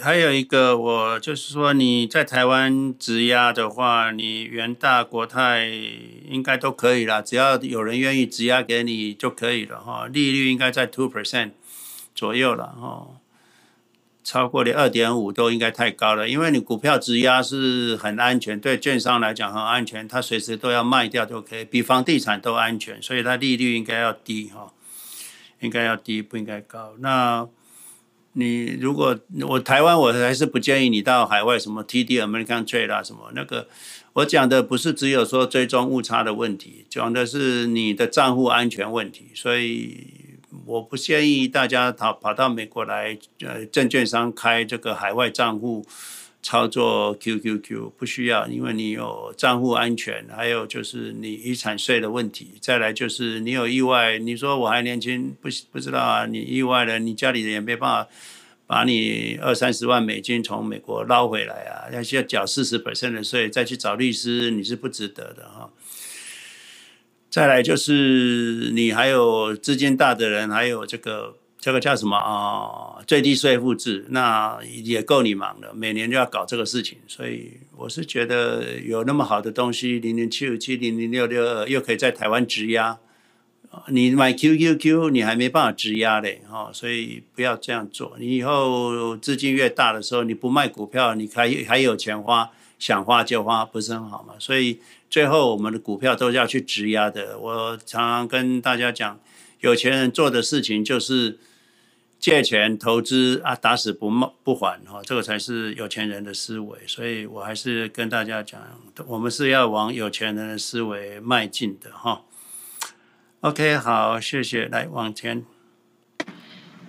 还有一个，我就是说，你在台湾质押的话，你元大国泰应该都可以啦，只要有人愿意质押给你就可以了哈，利率应该在 two percent 左右了哈。超过了二点五都应该太高了，因为你股票质押是很安全，对券商来讲很安全，它随时都要卖掉都可以，比房地产都安全，所以它利率应该要低哈，应该要低，不应该高。那你如果我台湾，我还是不建议你到海外什么 TD American Trade 啦什么那个，我讲的不是只有说追踪误差的问题，讲的是你的账户安全问题，所以。我不建议大家跑跑到美国来，呃，证券商开这个海外账户操作 QQQ 不需要，因为你有账户安全，还有就是你遗产税的问题，再来就是你有意外，你说我还年轻，不不知道啊，你意外了，你家里人也没办法把你二三十万美金从美国捞回来啊，要需要缴四十百分的税，再去找律师，你是不值得的哈。再来就是你还有资金大的人，还有这个这个叫什么啊？最低税负制，那也够你忙了，每年就要搞这个事情。所以我是觉得有那么好的东西，零零七五七零零六六二又可以在台湾质押，你买 QQQ 你还没办法质押嘞，哈，所以不要这样做。你以后资金越大的时候，你不卖股票，你还还有钱花，想花就花，不是很好吗？所以。最后，我们的股票都是要去质押的。我常常跟大家讲，有钱人做的事情就是借钱投资啊，打死不不还哈，这个才是有钱人的思维。所以我还是跟大家讲，我们是要往有钱人的思维迈进的哈。OK，好，谢谢，来往前。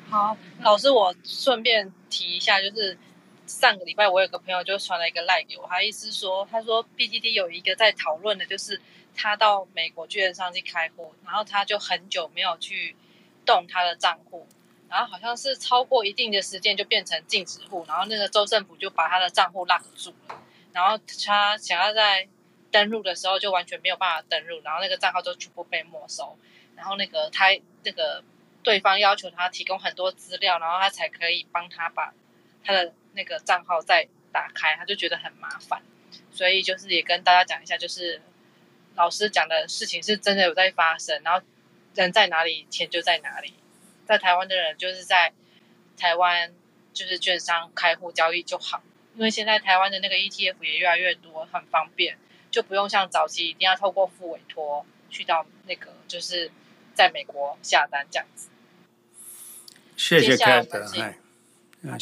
好，老师，我顺便提一下，就是。上个礼拜我有个朋友就传了一个赖给我，他意思说，他说 BTD 有一个在讨论的，就是他到美国券商去开户，然后他就很久没有去动他的账户，然后好像是超过一定的时间就变成禁止户，然后那个州政府就把他的账户 lock 住了，然后他想要在登录的时候就完全没有办法登录，然后那个账号就全部被没收，然后那个他那个对方要求他提供很多资料，然后他才可以帮他把他的。那个账号再打开，他就觉得很麻烦，所以就是也跟大家讲一下，就是老师讲的事情是真的有在发生，然后人在哪里，钱就在哪里。在台湾的人就是在台湾就是券商开户交易就好，因为现在台湾的那个 ETF 也越来越多，很方便，就不用像早期一定要透过副委托去到那个就是在美国下单这样子。谢谢凯德。啊、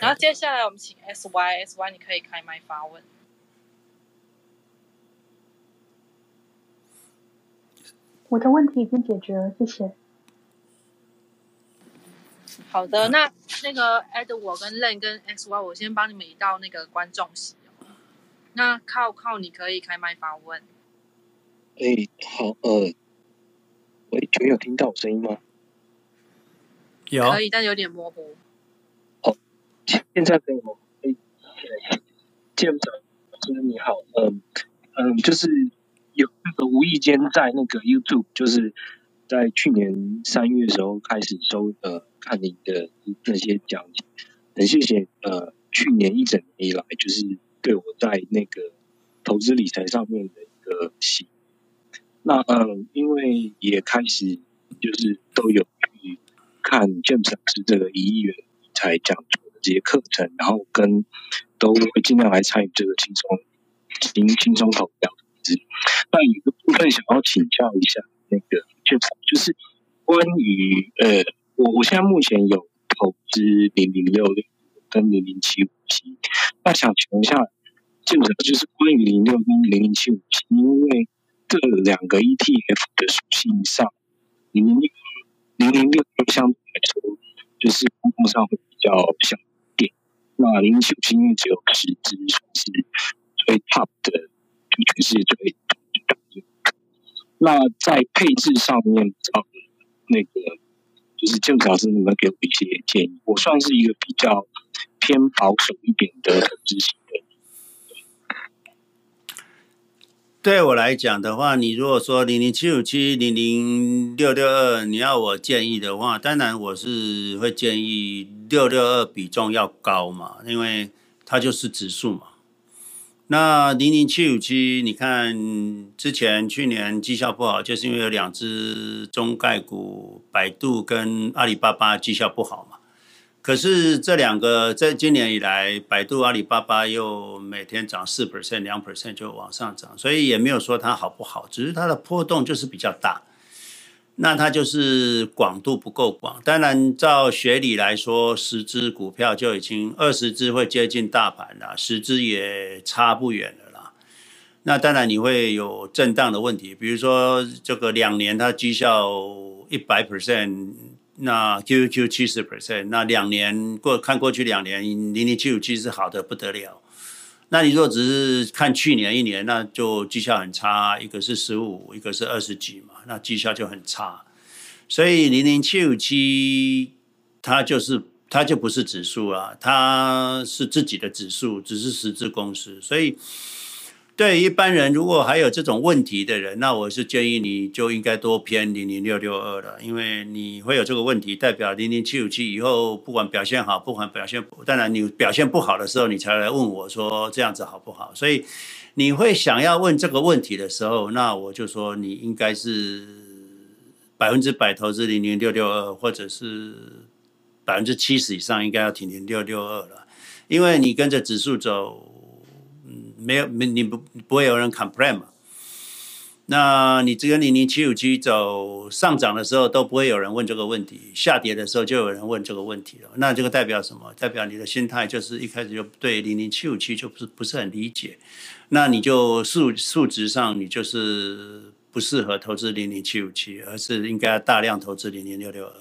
然后接下来我们请 S Y S Y，你可以开麦发问。我的问题已经解决了，谢谢。好的，那那个 Ed，我跟 Len 跟 XY，我先帮你们移到那个观众席。那靠靠，你可以开麦发问。哎，好，呃，喂，有没有听到我声音吗？有，可以，但有点模糊。哦现在可以吗？哎，见不着。老师你好，嗯嗯，就是有那个无意间在那个 YouTube，就是在去年三月的时候开始收呃看你的那些讲解，很谢谢呃去年一整年以来，就是对我在那个投资理财上面的一个喜。那嗯，因为也开始就是都有去看 James 老师这个一亿元理财讲座。这些课程，然后跟都会尽量来参与这个轻松轻轻松投资。那有个部分想要请教一下，那个就就是关于呃，我我现在目前有投资零零六六跟零零七五七，那想请问一下，基本上就是关于零六跟零零七五七，因为这两个 ETF 的属性上，零零六零零六相对来说就是波动上会比较小一点。那零零七五七因为只有十只，算是最 top 的，就全世界最。那在配置上面，呃，那个就是建筑老师，你们给我一些建议。我算是一个比较偏保守一点的投资型的。对我来讲的话，你如果说零零七五七、零零六六二，你要我建议的话，当然我是会建议六六二比重要高嘛，因为它就是指数嘛。那零零七五七，你看之前去年绩效不好，就是因为有两只中概股，百度跟阿里巴巴绩效不好嘛。可是这两个在今年以来，百度、阿里巴巴又每天涨四 percent、两 percent 就往上涨，所以也没有说它好不好，只是它的波动就是比较大。那它就是广度不够广。当然，照学理来说，十只股票就已经二十只会接近大盘了，十只也差不远了啦。那当然你会有震荡的问题，比如说这个两年它绩效一百 percent。那 QQQ 七十 percent，那两年过看过去两年零零七五七是好的不得了。那你如果只是看去年一年，那就绩效很差，一个是十五，一个是二十几嘛，那绩效就很差。所以零零七五七它就是它就不是指数啊，它是自己的指数，只是实质公司，所以。对一般人，如果还有这种问题的人，那我是建议你就应该多偏零零六六二了，因为你会有这个问题，代表零零七五七以后不管表现好，不管表现，当然你表现不好的时候，你才来问我说这样子好不好？所以你会想要问这个问题的时候，那我就说你应该是百分之百投资零零六六二，或者是百分之七十以上应该要停零六六二了，因为你跟着指数走。没有没你不不会有人 complain 嘛？那你这个零零七五七走上涨的时候都不会有人问这个问题，下跌的时候就有人问这个问题了。那这个代表什么？代表你的心态就是一开始就对零零七五七就不是不是很理解，那你就数数值上你就是不适合投资零零七五七，而是应该大量投资零零六六二。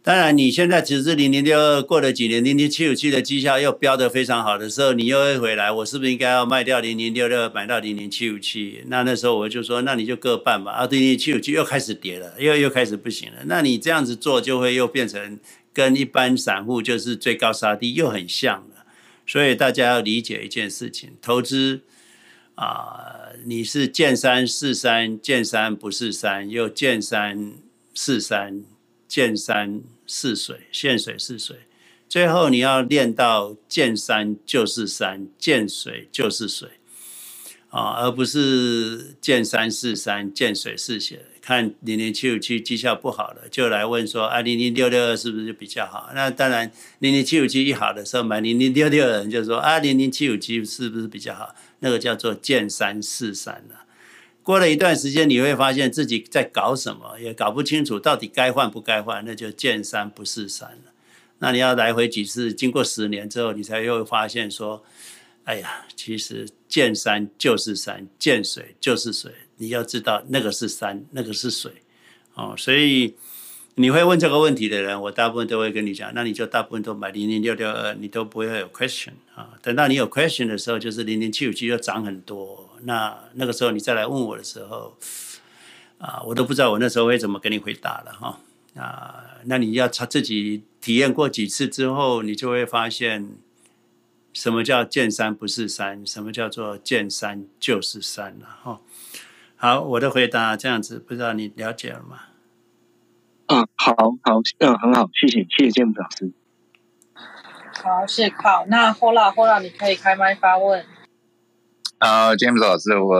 当然，你现在只是零零六二，过了几年，零零七五七的绩效又飙得非常好的时候，你又会回来，我是不是应该要卖掉零零六六，买到零零七五七？那那时候我就说，那你就各半吧。啊，零零七五七又开始跌了，又又开始不行了。那你这样子做，就会又变成跟一般散户就是追高杀低又很像了。所以大家要理解一件事情，投资啊，你是见山是山，见山不是山，又见山是山，见山。是水，见水是水，最后你要练到见山就是山，见水就是水，啊，而不是见山是山，见水是水。看零零七五七绩效不好了，就来问说啊，零零六六二是不是就比较好？那当然，零零七五七一好的时候买零零六六的，人就说啊，零零七五七是不是比较好？那个叫做见山是山了。过了一段时间，你会发现自己在搞什么，也搞不清楚到底该换不该换，那就见山不是山了。那你要来回几次，经过十年之后，你才又会发现说，哎呀，其实见山就是山，见水就是水。你要知道，那个是山，那个是水，哦，所以。你会问这个问题的人，我大部分都会跟你讲，那你就大部分都买零零六六二，你都不会有 question 啊。等到你有 question 的时候，就是零零七五七就涨很多，那那个时候你再来问我的时候，啊，我都不知道我那时候会怎么跟你回答了哈。啊，那你要他自己体验过几次之后，你就会发现什么叫见山不是山，什么叫做见山就是山了哈。好，我的回答这样子，不知道你了解了吗？嗯，好好，嗯，很好，谢谢，谢谢詹姆斯老师。好，谢好。那 Hola，Hola，你可以开麦发问。啊，，James 老师，我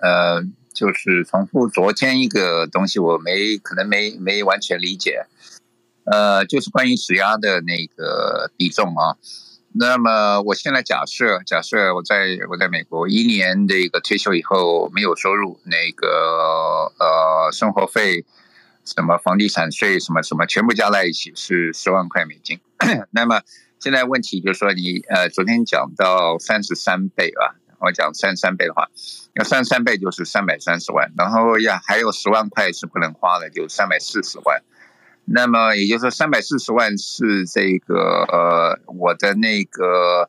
呃，就是重复昨天一个东西，我没可能没没完全理解。呃，就是关于指压的那个比重啊。那么我现在假设，假设我在我在美国一年的一个退休以后没有收入，那个呃生活费。什么房地产税什么什么全部加在一起是十万块美金。那么现在问题就是说你，你呃昨天讲到三十三倍吧？我讲三三倍的话，要三三倍就是三百三十万，然后呀还有十万块是不能花的，就三百四十万。那么也就是说三百四十万是这个呃我的那个。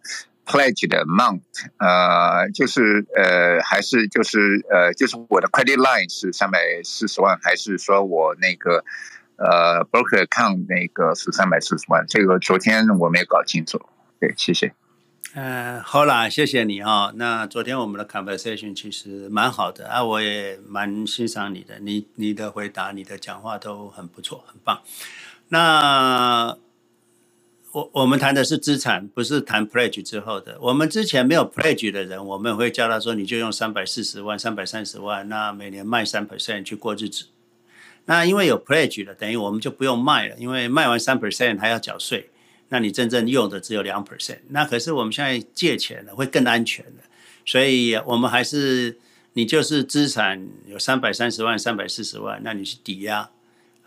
Pledge 的 amount，呃，就是呃，还是就是呃，就是我的 credit line 是三百四十万，还是说我那个呃 broker account 那个是三百四十万？这个昨天我没有搞清楚。对，谢谢。呃，好啦，谢谢你哈、哦。那昨天我们的 conversation 其实蛮好的啊，我也蛮欣赏你的，你你的回答、你的讲话都很不错，很棒。那。我我们谈的是资产，不是谈 pledge 之后的。我们之前没有 pledge 的人，我们会教他说，你就用三百四十万、三百三十万，那每年卖三 percent 去过日子。那因为有 pledge 了，等于我们就不用卖了，因为卖完三 percent 还要缴税，那你真正用的只有两 percent。那可是我们现在借钱了，会更安全的，所以我们还是你就是资产有三百三十万、三百四十万，那你去抵押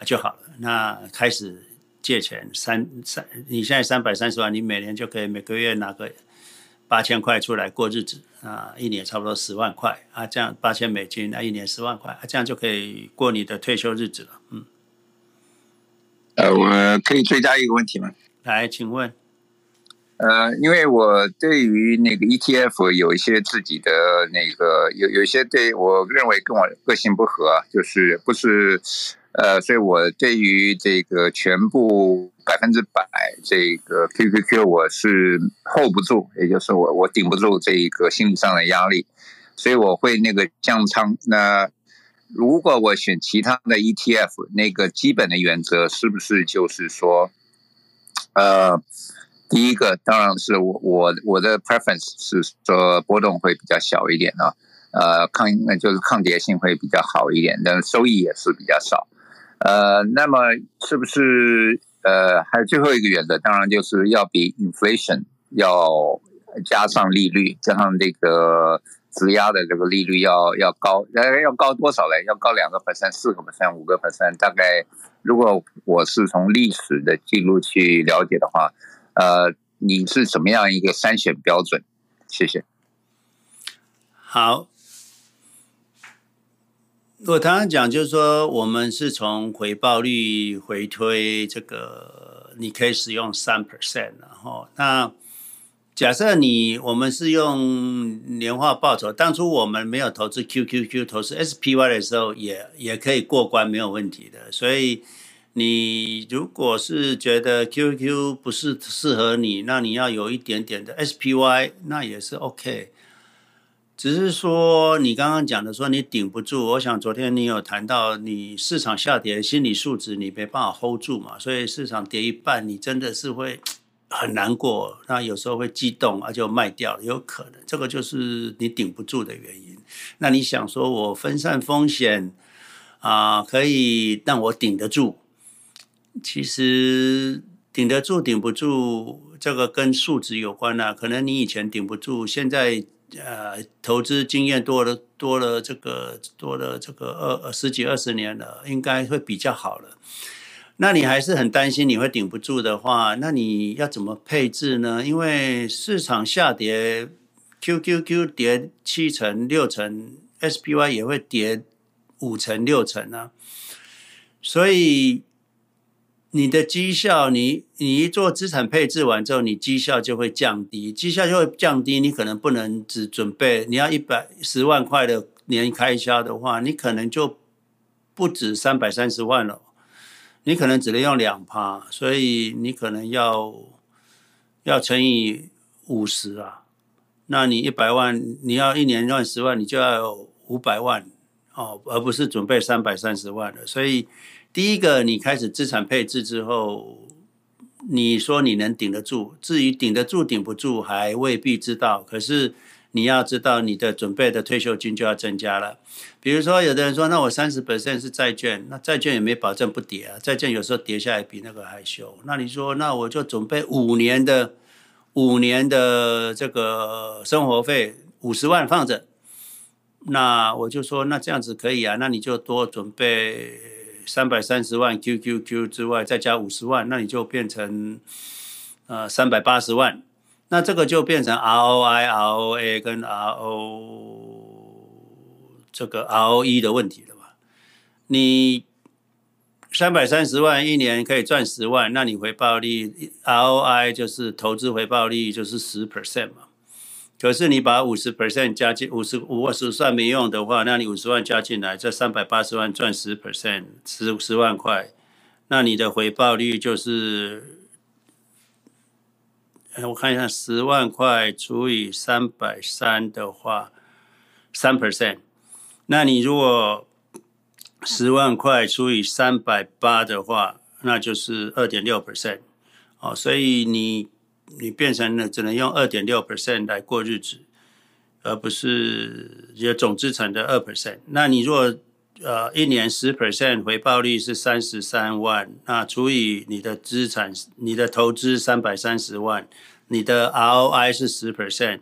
就好了。那开始借钱三三，你现在三百三十万，你每年就可以每个月拿个。八千块出来过日子啊，一年差不多十万块啊，这样八千美金，那一年十万块啊，这样就可以过你的退休日子了。嗯，呃，我可以追加一个问题吗？来，请问。呃，因为我对于那个 ETF 有一些自己的那个有有一些对我认为跟我个性不合，就是不是。呃，所以我对于这个全部百分之百这个 QQQ 我是 hold 不住，也就是我我顶不住这个心理上的压力，所以我会那个降仓。那如果我选其他的 ETF，那个基本的原则是不是就是说，呃，第一个当然是我我我的 preference 是说波动会比较小一点啊，呃，抗那就是抗跌性会比较好一点，但收益也是比较少。呃，那么是不是呃，还有最后一个原则，当然就是要比 inflation 要加上利率，加上这个质押的这个利率要要高，呃，要高多少嘞？要高两个 percent、四个 percent、五个 percent。大概如果我是从历史的记录去了解的话，呃，你是怎么样一个筛选标准？谢谢。好。我常常讲，就是说，我们是从回报率回推这个，你可以使用三 percent，然后那假设你我们是用年化报酬，当初我们没有投资 QQQ，投资 SPY 的时候也也可以过关，没有问题的。所以你如果是觉得 QQQ 不是适合你，那你要有一点点的 SPY，那也是 OK。只是说你刚刚讲的说你顶不住，我想昨天你有谈到你市场下跌，心理素质你没办法 hold 住嘛，所以市场跌一半，你真的是会很难过，那有时候会激动啊，就卖掉，有可能这个就是你顶不住的原因。那你想说我分散风险啊，可以让我顶得住，其实顶得住顶不住，这个跟素质有关啊，可能你以前顶不住，现在。呃，投资经验多了，多了这个，多了这个二十几二十年了，应该会比较好了。那你还是很担心你会顶不住的话，那你要怎么配置呢？因为市场下跌，QQQ 跌七成六成，SPY 也会跌五成六成啊，所以。你的绩效，你你一做资产配置完之后，你绩效就会降低，绩效就会降低。你可能不能只准备，你要一百十万块的年开销的话，你可能就不止三百三十万了，你可能只能用两趴，所以你可能要要乘以五十啊。那你一百万，你要一年赚十万，你就要有五百万哦，而不是准备三百三十万的，所以。第一个，你开始资产配置之后，你说你能顶得住，至于顶得住顶不住还未必知道。可是你要知道，你的准备的退休金就要增加了。比如说，有的人说，那我三十 percent 是债券，那债券也没保证不跌啊，债券有时候跌下来比那个还凶。那你说，那我就准备五年的五年的这个生活费五十万放着，那我就说，那这样子可以啊，那你就多准备。三百三十万 QQQ 之外，再加五十万，那你就变成呃三百八十万。那这个就变成 ROI、ROA 跟 RO 这个 ROE 的问题了吧？你三百三十万一年可以赚十万，那你回报率 ROI 就是投资回报率就是十 percent 嘛。可是你把五十 percent 加进五十五十算没用的话，那你五十万加进来，这三百八十万赚十 percent，十十万块，那你的回报率就是，我看一下，十万块除以三百三的话，三 percent。那你如果十万块除以三百八的话，那就是二点六 percent。哦，所以你。你变成了只能用二点六 percent 来过日子，而不是有总资产的二 percent。那你若呃一年十 percent 回报率是三十三万，那除以你的资产，你的投资三百三十万，你的 ROI 是十 percent。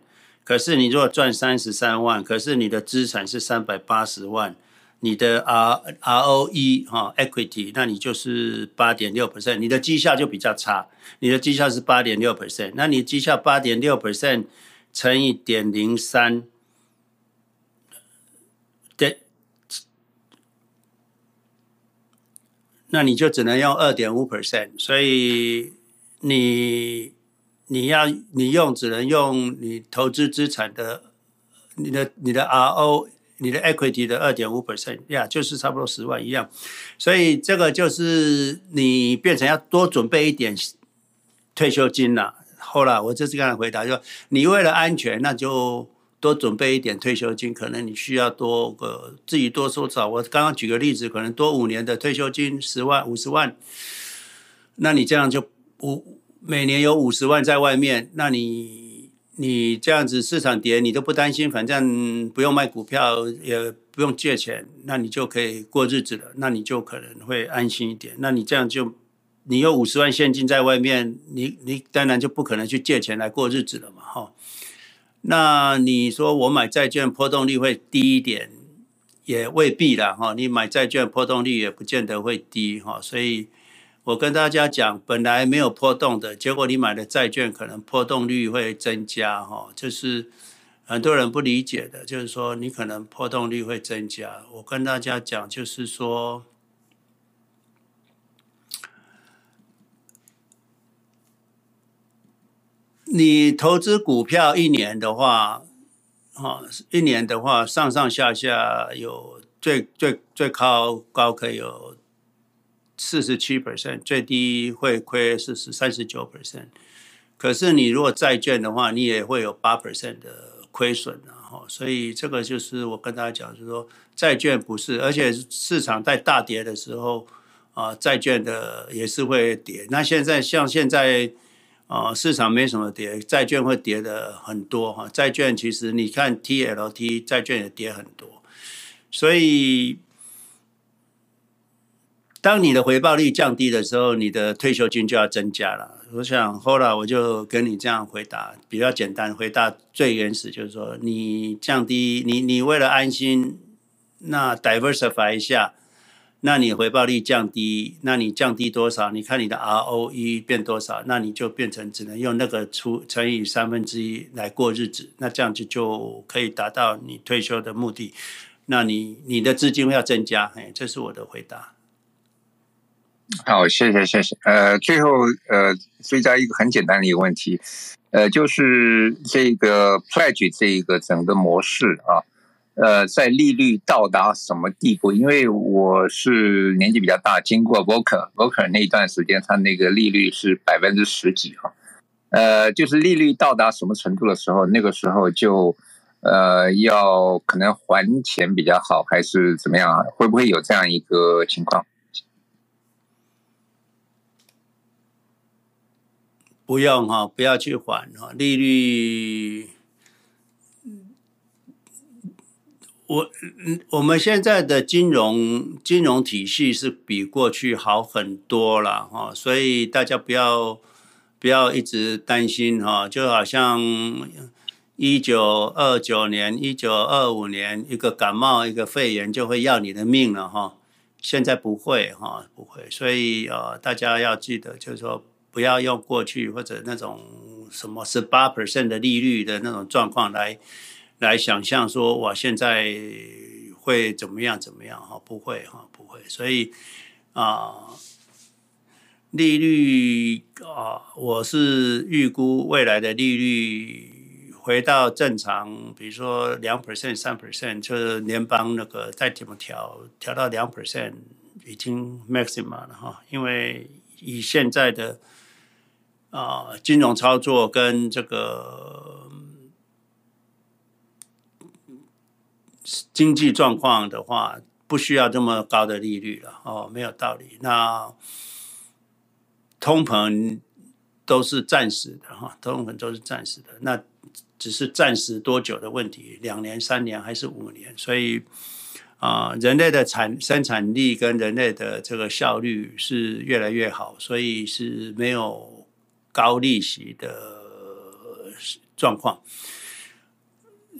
可是你如果赚三十三万，可是你的资产是三百八十万，你的 R ROE 哈 equity，那你就是八点六 percent，你的绩效就比较差，你的绩效是八点六 percent，那你绩效八点六 percent 乘以点零三，对，那你就只能用二点五 percent，所以你。你要你用只能用你投资资产的，你的你的 RO 你的 equity 的二点五 percent 呀，就是差不多十万一样，所以这个就是你变成要多准备一点退休金了。后来我就是这样回答，说你为了安全，那就多准备一点退休金，可能你需要多个自己多收少。我刚刚举个例子，可能多五年的退休金十万五十万，那你这样就五。每年有五十万在外面，那你你这样子市场跌，你都不担心，反正不用卖股票，也不用借钱，那你就可以过日子了，那你就可能会安心一点。那你这样就，你有五十万现金在外面，你你当然就不可能去借钱来过日子了嘛，哈。那你说我买债券波动率会低一点，也未必啦，哈。你买债券波动率也不见得会低，哈，所以。我跟大家讲，本来没有波动的，结果你买的债券可能波动率会增加，哈，就是很多人不理解的，就是说你可能波动率会增加。我跟大家讲，就是说，你投资股票一年的话，哈，一年的话上上下下有最最最高高可以有。四十七 percent 最低会亏是是三十九 percent，可是你如果债券的话，你也会有八 percent 的亏损，然后所以这个就是我跟大家讲，就是说债券不是，而且市场在大跌的时候啊，债券的也是会跌。那现在像现在啊，市场没什么跌，债券会跌的很多哈。债券其实你看 TLT 债券也跌很多，所以。当你的回报率降低的时候，你的退休金就要增加了。我想后来我就跟你这样回答，比较简单。回答最原始就是说，你降低，你你为了安心，那 diversify 一下，那你回报率降低，那你降低多少？你看你的 ROE 变多少？那你就变成只能用那个除乘以三分之一来过日子，那这样就就可以达到你退休的目的。那你你的资金要增加，哎，这是我的回答。好，谢谢谢谢。呃，最后呃，追加一个很简单的一个问题，呃，就是这个 pledge 这一个整个模式啊，呃，在利率到达什么地步？因为我是年纪比较大，经过 Volcker Volcker 那一段时间，它那个利率是百分之十几哈，呃，就是利率到达什么程度的时候，那个时候就呃要可能还钱比较好，还是怎么样啊？会不会有这样一个情况？不用哈，不要去还哈，利率，我我们现在的金融金融体系是比过去好很多了哈，所以大家不要不要一直担心哈，就好像一九二九年、一九二五年一个感冒一个肺炎就会要你的命了哈，现在不会哈，不会，所以呃，大家要记得就是说。不要用过去或者那种什么十八 percent 的利率的那种状况来来想象说，哇，现在会怎么样怎么样哈？不会哈，不会。所以啊，利率啊，我是预估未来的利率回到正常，比如说两 percent、三 percent，就是联邦那个再怎么调调到两 percent 已经 maximum 了哈，因为以现在的。啊，金融操作跟这个经济状况的话，不需要这么高的利率了哦，没有道理。那通膨都是暂时的哈，通膨都是暂时的，那只是暂时多久的问题，两年、三年还是五年？所以啊，人类的产生产力跟人类的这个效率是越来越好，所以是没有高利息的状况。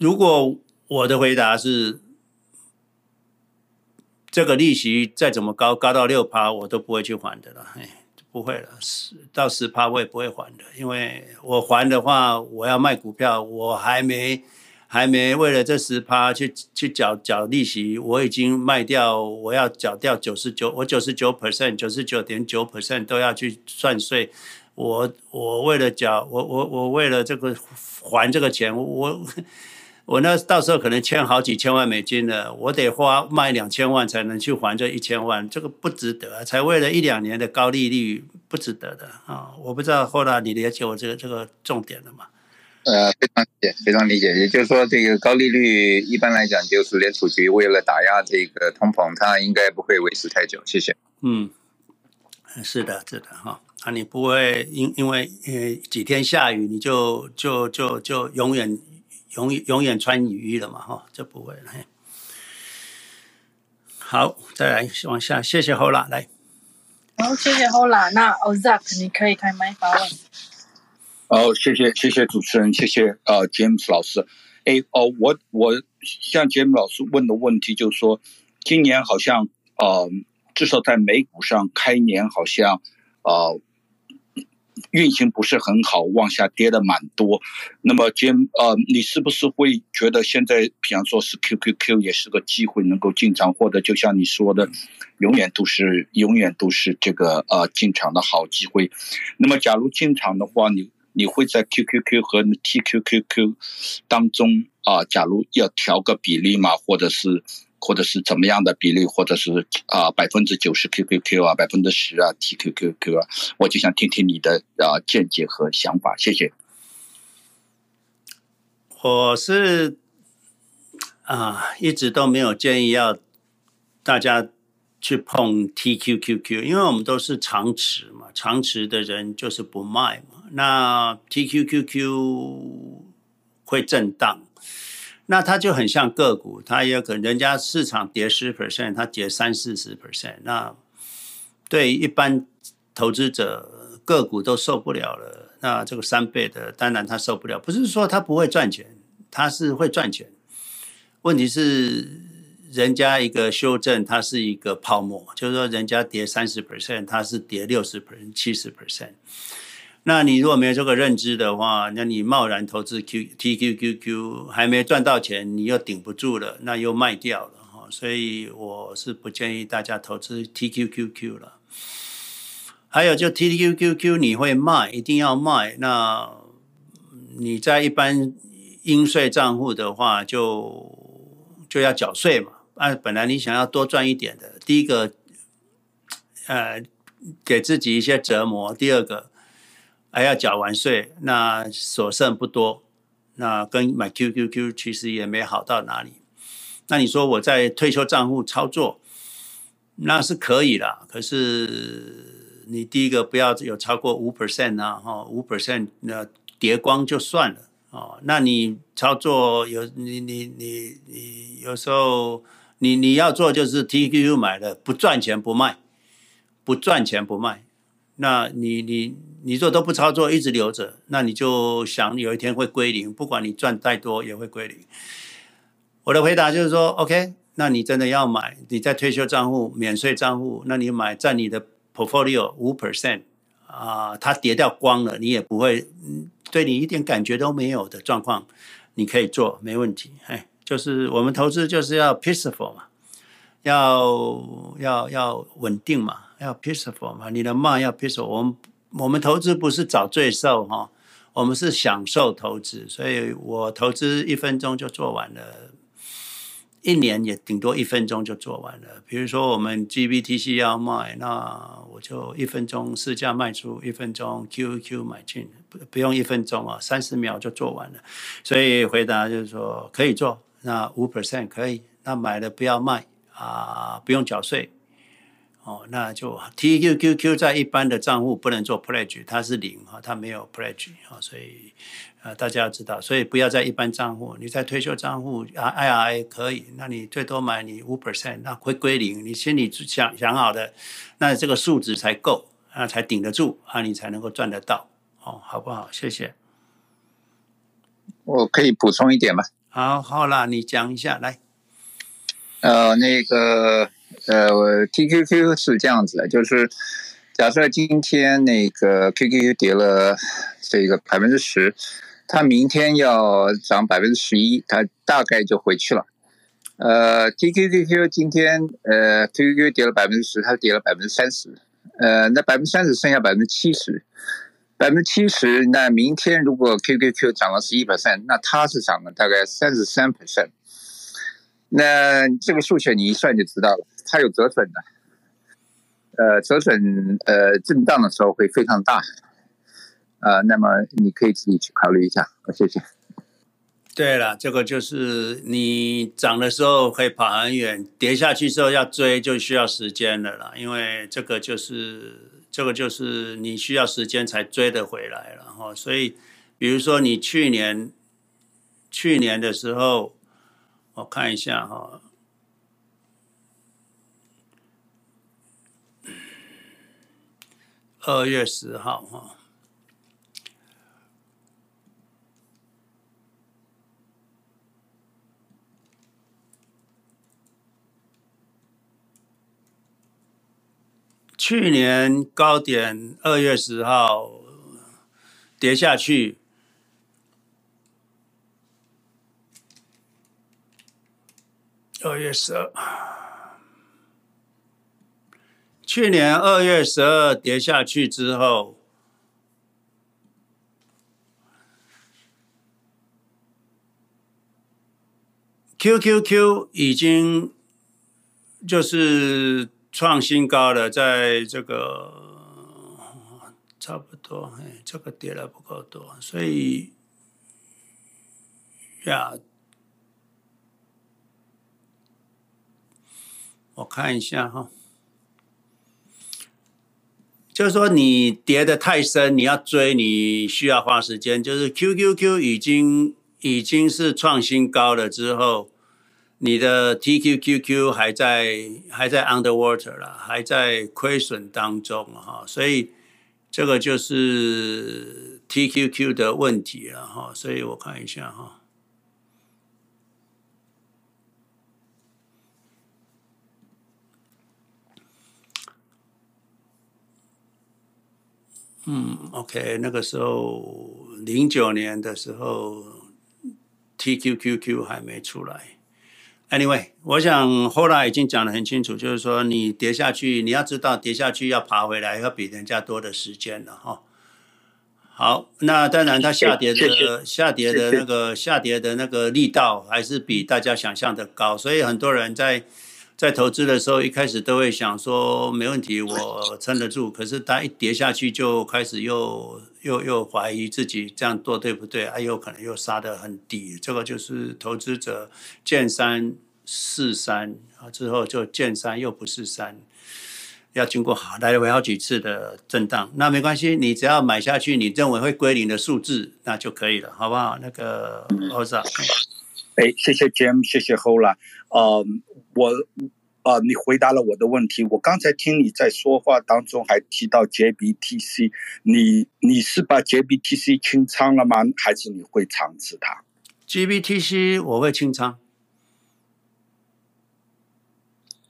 如果我的回答是这个利息再怎么高，高到六趴，我都不会去还的了。哎，不会了，十到十趴我也不会还的，因为我还的话，我要卖股票，我还没。还没为了这十趴去去缴缴利息，我已经卖掉，我要缴掉九十九，我九十九 percent，九十九点九 percent 都要去算税。我我为了缴，我我我为了这个还这个钱，我我那到时候可能欠好几千万美金了，我得花卖两千万才能去还这一千万，这个不值得。才为了一两年的高利率，不值得的啊！我不知道后来你了解我这个这个重点了吗？呃，非常理解，非常理解。也就是说，这个高利率一般来讲，就是联储局为了打压这个通膨，它应该不会维持太久。谢谢。嗯，是的，是的，哈。啊，你不会因因为呃几天下雨，你就就就就永远永永远穿雨衣了嘛，哈，这不会。好，再来往下，谢谢 Hola，来。好，谢谢 Hola。那 Ozak，你可以开麦发问。哦，谢谢谢谢主持人，谢谢呃 James 老师。哎哦，我我向 James 老师问的问题就是说，今年好像呃至少在美股上开年好像呃运行不是很好，往下跌的蛮多。那么今呃，你是不是会觉得现在比方说是 QQQ 也是个机会能够进场，或者就像你说的，永远都是永远都是这个呃进场的好机会。那么假如进场的话，你你会在 QQQ 和 TQQQ 当中啊，假如要调个比例嘛，或者是或者是怎么样的比例，或者是啊百分之九十 QQQ 啊，百分之十啊 TQQQ 啊，我就想听听你的啊见解和想法，谢谢。我是啊，一直都没有建议要大家去碰 TQQQ，因为我们都是长持嘛，长持的人就是不卖嘛。那 TQQQ 会震荡，那它就很像个股，它也可能人家市场跌十 percent，它跌三四十 percent，那对一般投资者个股都受不了了。那这个三倍的，当然他受不了，不是说他不会赚钱，他是会赚钱。问题是人家一个修正，它是一个泡沫，就是说人家跌三十 percent，它是跌六十 percent、七十 percent。那你如果没有这个认知的话，那你贸然投资 Q T Q Q Q 还没赚到钱，你又顶不住了，那又卖掉了哈，所以我是不建议大家投资 T Q Q Q 了。还有就 T Q Q Q 你会卖，一定要卖。那你在一般应税账户的话就，就就要缴税嘛。按本来你想要多赚一点的，第一个，呃，给自己一些折磨；第二个。还要缴完税，那所剩不多，那跟买 QQQ 其实也没好到哪里。那你说我在退休账户操作，那是可以啦。可是你第一个不要有超过五 percent 啊，哈，五 percent 那叠光就算了哦。那你操作有你你你你有时候你你要做就是 TQQ 买了不赚钱不卖，不赚钱不卖。那你你你做都不操作，一直留着，那你就想有一天会归零，不管你赚再多也会归零。我的回答就是说，OK，那你真的要买，你在退休账户、免税账户，那你买占你的 portfolio 五 percent 啊，它跌掉光了，你也不会，对你一点感觉都没有的状况，你可以做，没问题。哎，就是我们投资就是要 peaceful 嘛，要要要稳定嘛。要 peaceful 嘛，你的 mind 要 peaceful。我们我们投资不是找罪受哈，我们是享受投资。所以我投资一分钟就做完了，一年也顶多一分钟就做完了。比如说我们 GBTC 要卖，那我就一分钟市价卖出，一分钟 QQ 买进，不不用一分钟啊，三十秒就做完了。所以回答就是说可以做，那五 percent 可以，那买了不要卖啊，不用缴税。哦，那就 TQQQ 在一般的账户不能做 pledge，它是零哈，它没有 pledge 啊，所以呃大家要知道，所以不要在一般账户，你在退休账户啊 IRA 可以，那你最多买你五 percent，那会归零，你心里想想好的，那这个数值才够，啊才顶得住啊，你才能够赚得到哦，好不好？谢谢。我可以补充一点吗？好，好啦，你讲一下来。呃，那个。呃，TQQ 是这样子的，就是假设今天那个 QQQ 跌了这个百分之十，它明天要涨百分之十一，它大概就回去了。呃，TQQQ 今天呃 QQQ 跌了百分之十，它跌了百分之三十，呃，那百分之三十剩下百分之七十，百分之七十，那明天如果 QQQ 涨了十一 percent，那它是涨了大概三十三 percent。那这个数学你一算就知道了，它有折损的，呃，折损呃震荡的时候会非常大，啊、呃，那么你可以自己去考虑一下，谢谢。对了，这个就是你涨的时候可以跑很远，跌下去之后要追就需要时间的了，因为这个就是这个就是你需要时间才追得回来了哈，所以比如说你去年去年的时候。我看一下哈，二月十号哈，去年高点二月十号跌下去。二月十二，去年二月十二跌下去之后，QQQ 已经就是创新高了，在这个差不多，哎，这个跌了不够多，所以呀。我看一下哈，就是说你跌的太深，你要追，你需要花时间。就是 QQQ 已经已经是创新高了之后，你的 TQQQ 还在还在 underwater 了，还在亏损当中哈，所以这个就是 TQQ 的问题了哈。所以我看一下哈。嗯，OK，那个时候零九年的时候，TQQQ 还没出来。Anyway，我想后来已经讲得很清楚，就是说你跌下去，你要知道跌下去要爬回来要比人家多的时间了哈。好，那当然它下跌的谢谢下跌的那个谢谢下跌的那个力道还是比大家想象的高，所以很多人在。在投资的时候，一开始都会想说没问题，我撑得住。可是它一跌下去，就开始又又又怀疑自己这样做对不对？哎，有可能又杀得很低。这个就是投资者见山是山啊，之后就见山又不是山，要经过好来回好几次的震荡。那没关系，你只要买下去，你认为会归零的数字，那就可以了，好不好？那个欧萨，哎，谢谢 Jim，谢谢 Hola，呃。我啊、呃，你回答了我的问题。我刚才听你在说话当中还提到 JBTC，你你是把 JBTC 清仓了吗？还是你会长持它？JBTC 我会清仓。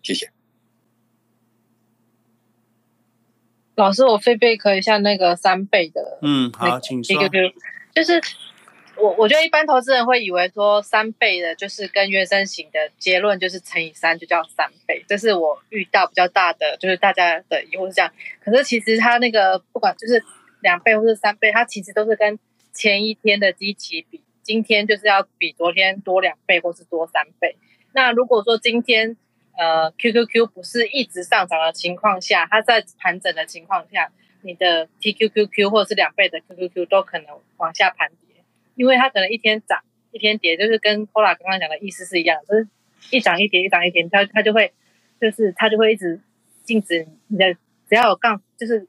谢谢。老师，我 feedback 一下那个三倍的。嗯，好，请说。就是。我我觉得一般投资人会以为说三倍的，就是跟原生型的结论就是乘以三就叫三倍，这是我遇到比较大的，就是大家的疑惑是这样。可是其实它那个不管就是两倍或是三倍，它其实都是跟前一天的基期比，今天就是要比昨天多两倍或是多三倍。那如果说今天呃 QQQ 不是一直上涨的情况下，它在盘整的情况下，你的 TQQQ 或是两倍的 QQQ 都可能往下盘。因为它可能一天涨一天跌，就是跟 Pola 刚刚讲的意思是一样，就是一涨一跌，一涨一跌，它它就会就是它就会一直镜子你的只要有杠，就是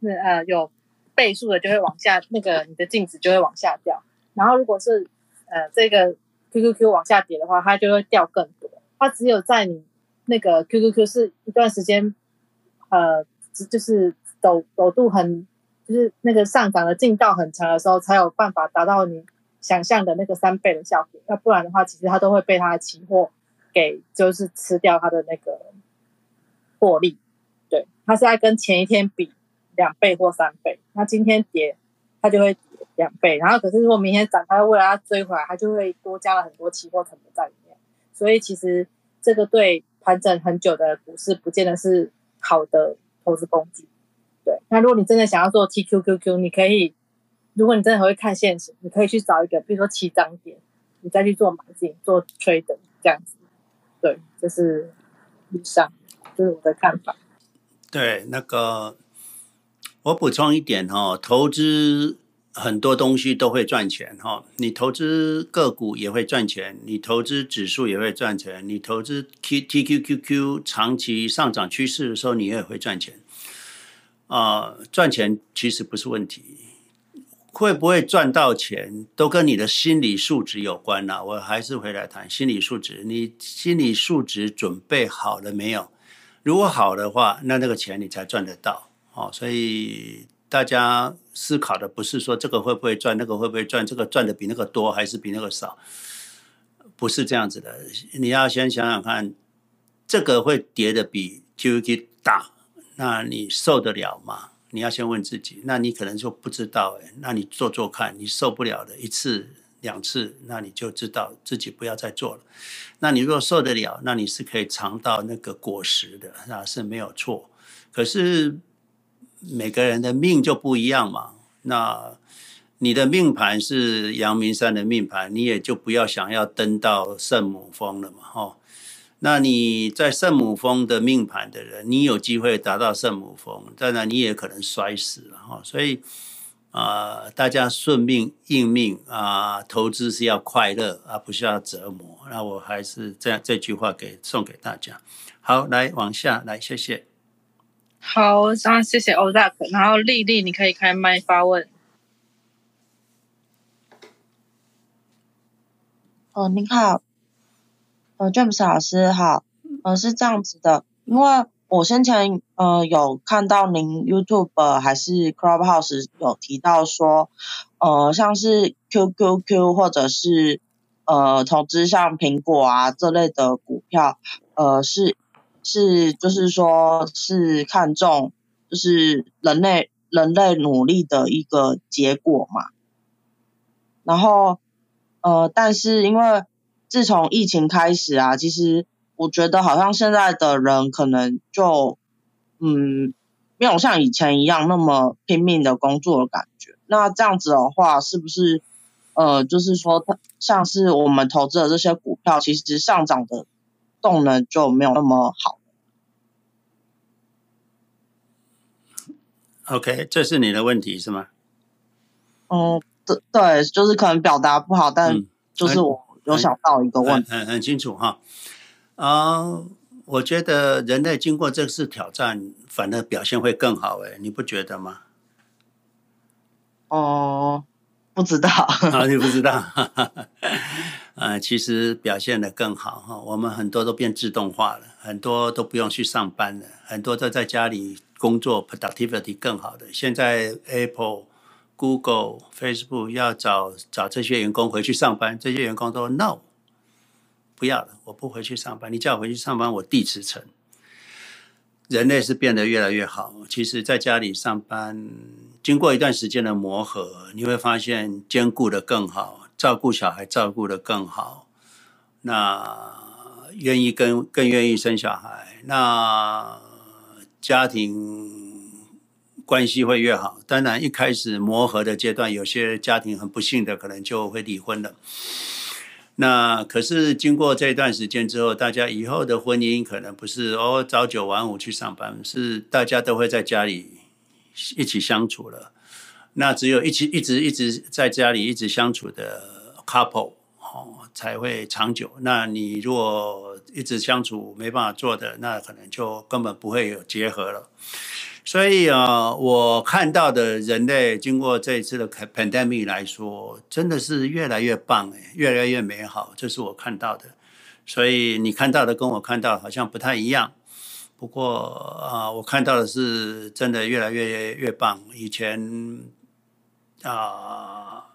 那呃有倍数的就会往下，那个你的镜子就会往下掉。然后如果是呃这个 QQQ 往下跌的话，它就会掉更多。它只有在你那个 QQQ 是一段时间呃就是抖抖度很就是那个上涨的劲道很强的时候，才有办法达到你想象的那个三倍的效果。要不然的话，其实它都会被它的期货给就是吃掉它的那个获利。对，它是在跟前一天比两倍或三倍。那今天跌，它就会两倍。然后可是如果明天涨，它为了它追回来，它就会多加了很多期货成本在里面。所以其实这个对盘整很久的股市，不见得是好的投资工具。对，那如果你真的想要做 TQQQ，你可以，如果你真的很会看现实，你可以去找一个，比如说起涨点，你再去做买进、做 trade 这样子。对，这是以上，这是我的看法。对，那个我补充一点哈、哦，投资很多东西都会赚钱哈、你投资个股也会赚钱，你投资指数也会赚钱，你投资 TQQQ 长期上涨趋势的时候，你也会赚钱。啊、赚钱其实不是问题，会不会赚到钱都跟你的心理素质有关呐、我还是回来谈心理素质，你心理素质准备好了没有？如果好的话，那那个钱你才赚得到。哦，所以大家思考的不是说这个会不会赚，那个会不会赚，这个赚的比那个多还是比那个少，不是这样子的。你要先想想看，这个会跌的比 QQ 大。那你受得了吗？你要先问自己。那你可能就不知道诶，那你做做看，你受不了的一次两次，那你就知道自己不要再做了。那你若受得了，那你是可以尝到那个果实的，那是没有错。可是每个人的命就不一样嘛。那你的命盘是阳明山的命盘，你也就不要想要登到圣母峰了嘛，吼。那你在圣母峰的命盘的人，你有机会达到圣母峰，当然你也可能摔死了哈。所以啊、呃，大家顺命应命啊、呃，投资是要快乐而不是要折磨。那我还是这样这句话给送给大家。好，来往下来，谢谢。好，那谢谢欧大克。然后丽丽，你可以开麦发问。哦，您好。呃，James 老师好，呃，是这样子的，因为我先前呃有看到您 YouTube 还是 Clubhouse 有提到说，呃，像是 QQQ 或者是呃投资像苹果啊这类的股票，呃是是就是说是看中就是人类人类努力的一个结果嘛，然后呃但是因为自从疫情开始啊，其实我觉得好像现在的人可能就嗯没有像以前一样那么拼命的工作的感觉。那这样子的话，是不是呃就是说，像是我们投资的这些股票，其实上涨的动能就没有那么好？OK，这是你的问题是吗？嗯，对对，就是可能表达不好，但就是我。嗯有想到一个问题，很很，很清楚哈，啊、uh，我觉得人类经过这次挑战，反而表现会更好，哎，你不觉得吗？哦，不知道，啊，你不知道，啊，其实表现的更好哈，我们很多都变自动化了，很多都不用去上班了，很多都在家里工作，productivity 更好的。现在 Apple。Google、Facebook 要找找这些员工回去上班，这些员工都说 No，不要了，我不回去上班。你叫我回去上班，我地辞呈。人类是变得越来越好。其实，在家里上班，经过一段时间的磨合，你会发现兼顾得更好，照顾小孩照顾得更好。那愿意更更愿意生小孩，那家庭。关系会越好，当然一开始磨合的阶段，有些家庭很不幸的可能就会离婚了。那可是经过这段时间之后，大家以后的婚姻可能不是哦朝九晚五去上班，是大家都会在家里一起相处了。那只有一起一直一直在家里一直相处的 couple 哦，才会长久。那你如果一直相处没办法做的，那可能就根本不会有结合了。所以啊，我看到的人类经过这一次的 pandemic 来说，真的是越来越棒哎，越来越美好，这是我看到的。所以你看到的跟我看到好像不太一样。不过啊，我看到的是真的越来越越棒。以前啊，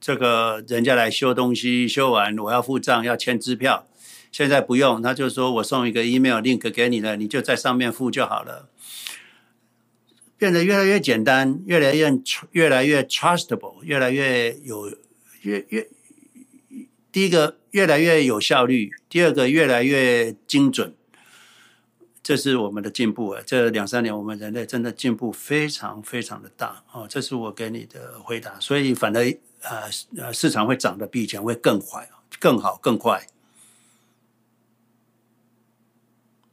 这个人家来修东西，修完我要付账，要签支票。现在不用，他就说我送一个 email link 给你了，你就在上面付就好了。变得越来越简单，越来越越来越 trustable，越来越有越越第一个越来越有效率，第二个越来越精准。这是我们的进步啊！这两三年，我们人类真的进步非常非常的大哦。这是我给你的回答，所以反而呃呃，市场会涨得比以前会更快、更好、更快。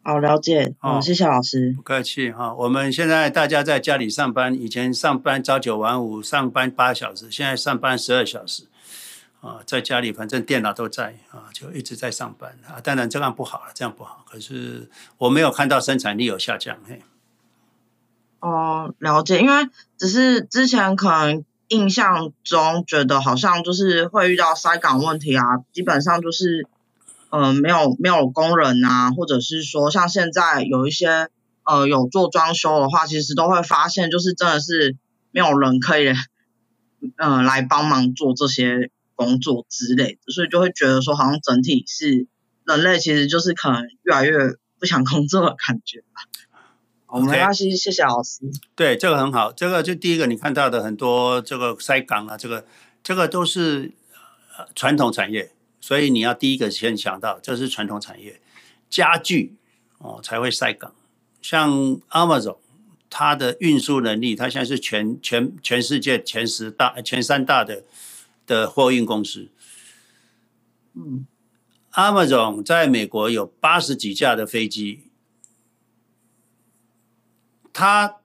好，了解。好，谢谢老师。不客气哈。我们现在大家在家里上班，以前上班朝九晚五，上班八小时，现在上班十二小时。啊，在家里反正电脑都在啊，就一直在上班啊。当然这样不好了，这样不好。可是我没有看到生产力有下降。嘿，哦，了解。因为只是之前可能印象中觉得好像就是会遇到塞港问题啊，基本上就是嗯、呃，没有没有工人啊，或者是说像现在有一些呃有做装修的话，其实都会发现就是真的是没有人可以嗯、呃、来帮忙做这些。工作之类的，所以就会觉得说，好像整体是人类其实就是可能越来越不想工作的感觉吧。我们要谢谢谢老师。对，这个很好。这个就第一个你看到的很多这个塞港啊，这个这个都是传统产业，所以你要第一个先想到这是传统产业，家具哦才会晒港。像 Amazon，它的运输能力，它现在是全全全世界前十大、前三大的。的货运公司，嗯，Amazon 在美国有八十几架的飞机，他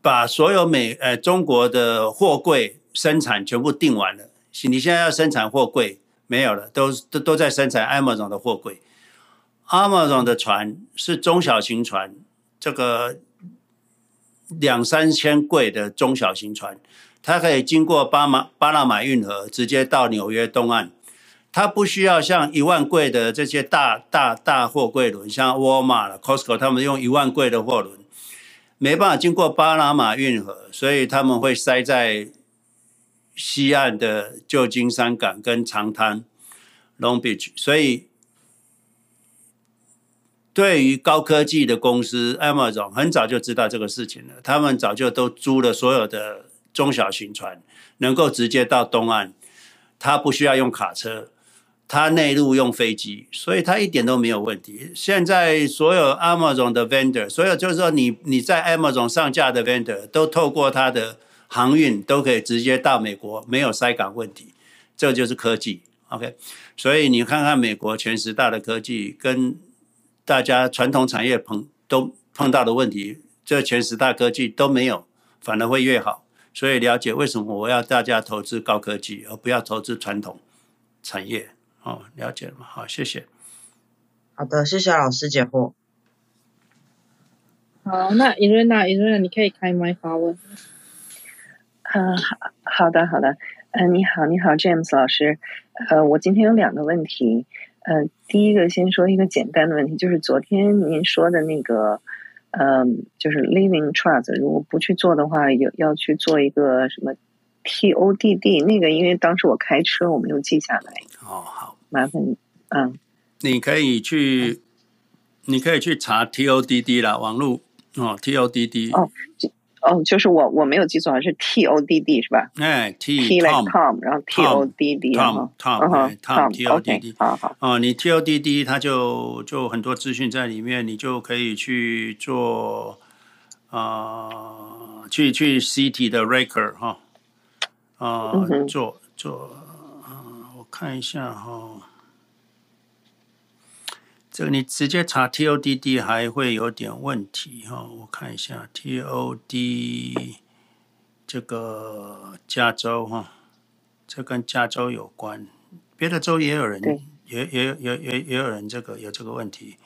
把所有美呃中国的货柜生产全部订完了。你现在要生产货柜没有了，都都都在生产 Amazon 的货柜。Amazon 的船是中小型船，这个两三千柜的中小型船。它可以经过巴马巴拿马运河，直接到纽约东岸。它不需要像一万柜的这些大大大货柜轮，像沃尔玛、Costco，他们用一万柜的货轮，没办法经过巴拿马运河，所以他们会塞在西岸的旧金山港跟长滩 （Long Beach）。所以，对于高科技的公司 Amazon，很早就知道这个事情了，他们早就都租了所有的。中小型船能够直接到东岸，它不需要用卡车，它内陆用飞机，所以它一点都没有问题。现在所有 Amazon 的 vendor，所有就是说你你在 Amazon 上架的 vendor 都透过它的航运都可以直接到美国，没有塞港问题。这就是科技，OK。所以你看看美国前十大的科技跟大家传统产业碰都碰到的问题，这前十大科技都没有，反而会越好。所以了解为什么我要大家投资高科技，而不要投资传统产业。哦，了解了吗？好，谢谢。好的，谢谢老师解惑。好，那伊瑞娜，伊瑞娜，你可以开麦发问。嗯，好好的，好的。嗯、呃，你好，你好，James 老师。呃，我今天有两个问题。呃，第一个先说一个简单的问题，就是昨天您说的那个。嗯，就是 Living Trust，如果不去做的话，有要去做一个什么 TODD 那个，因为当时我开车我没有记下来。哦，好，麻烦你，嗯，你可以去，你可以去查 TODD 啦，网络哦，TODD 哦。哦，就是我我没有记错，是 T O D D 是吧？哎，T T like Tom，然后 T O D D，Tom Tom Tom T O D D，好好。哦，你 T O D D，它就就很多资讯在里面，你就可以去做啊，去去 City 的 Record 哈，啊，做做啊，我看一下哈。这个你直接查 TODD 还会有点问题哈，我看一下 TOD 这个加州哈，这跟加州有关，别的州也有人，也也也也也有人这个有这个问题。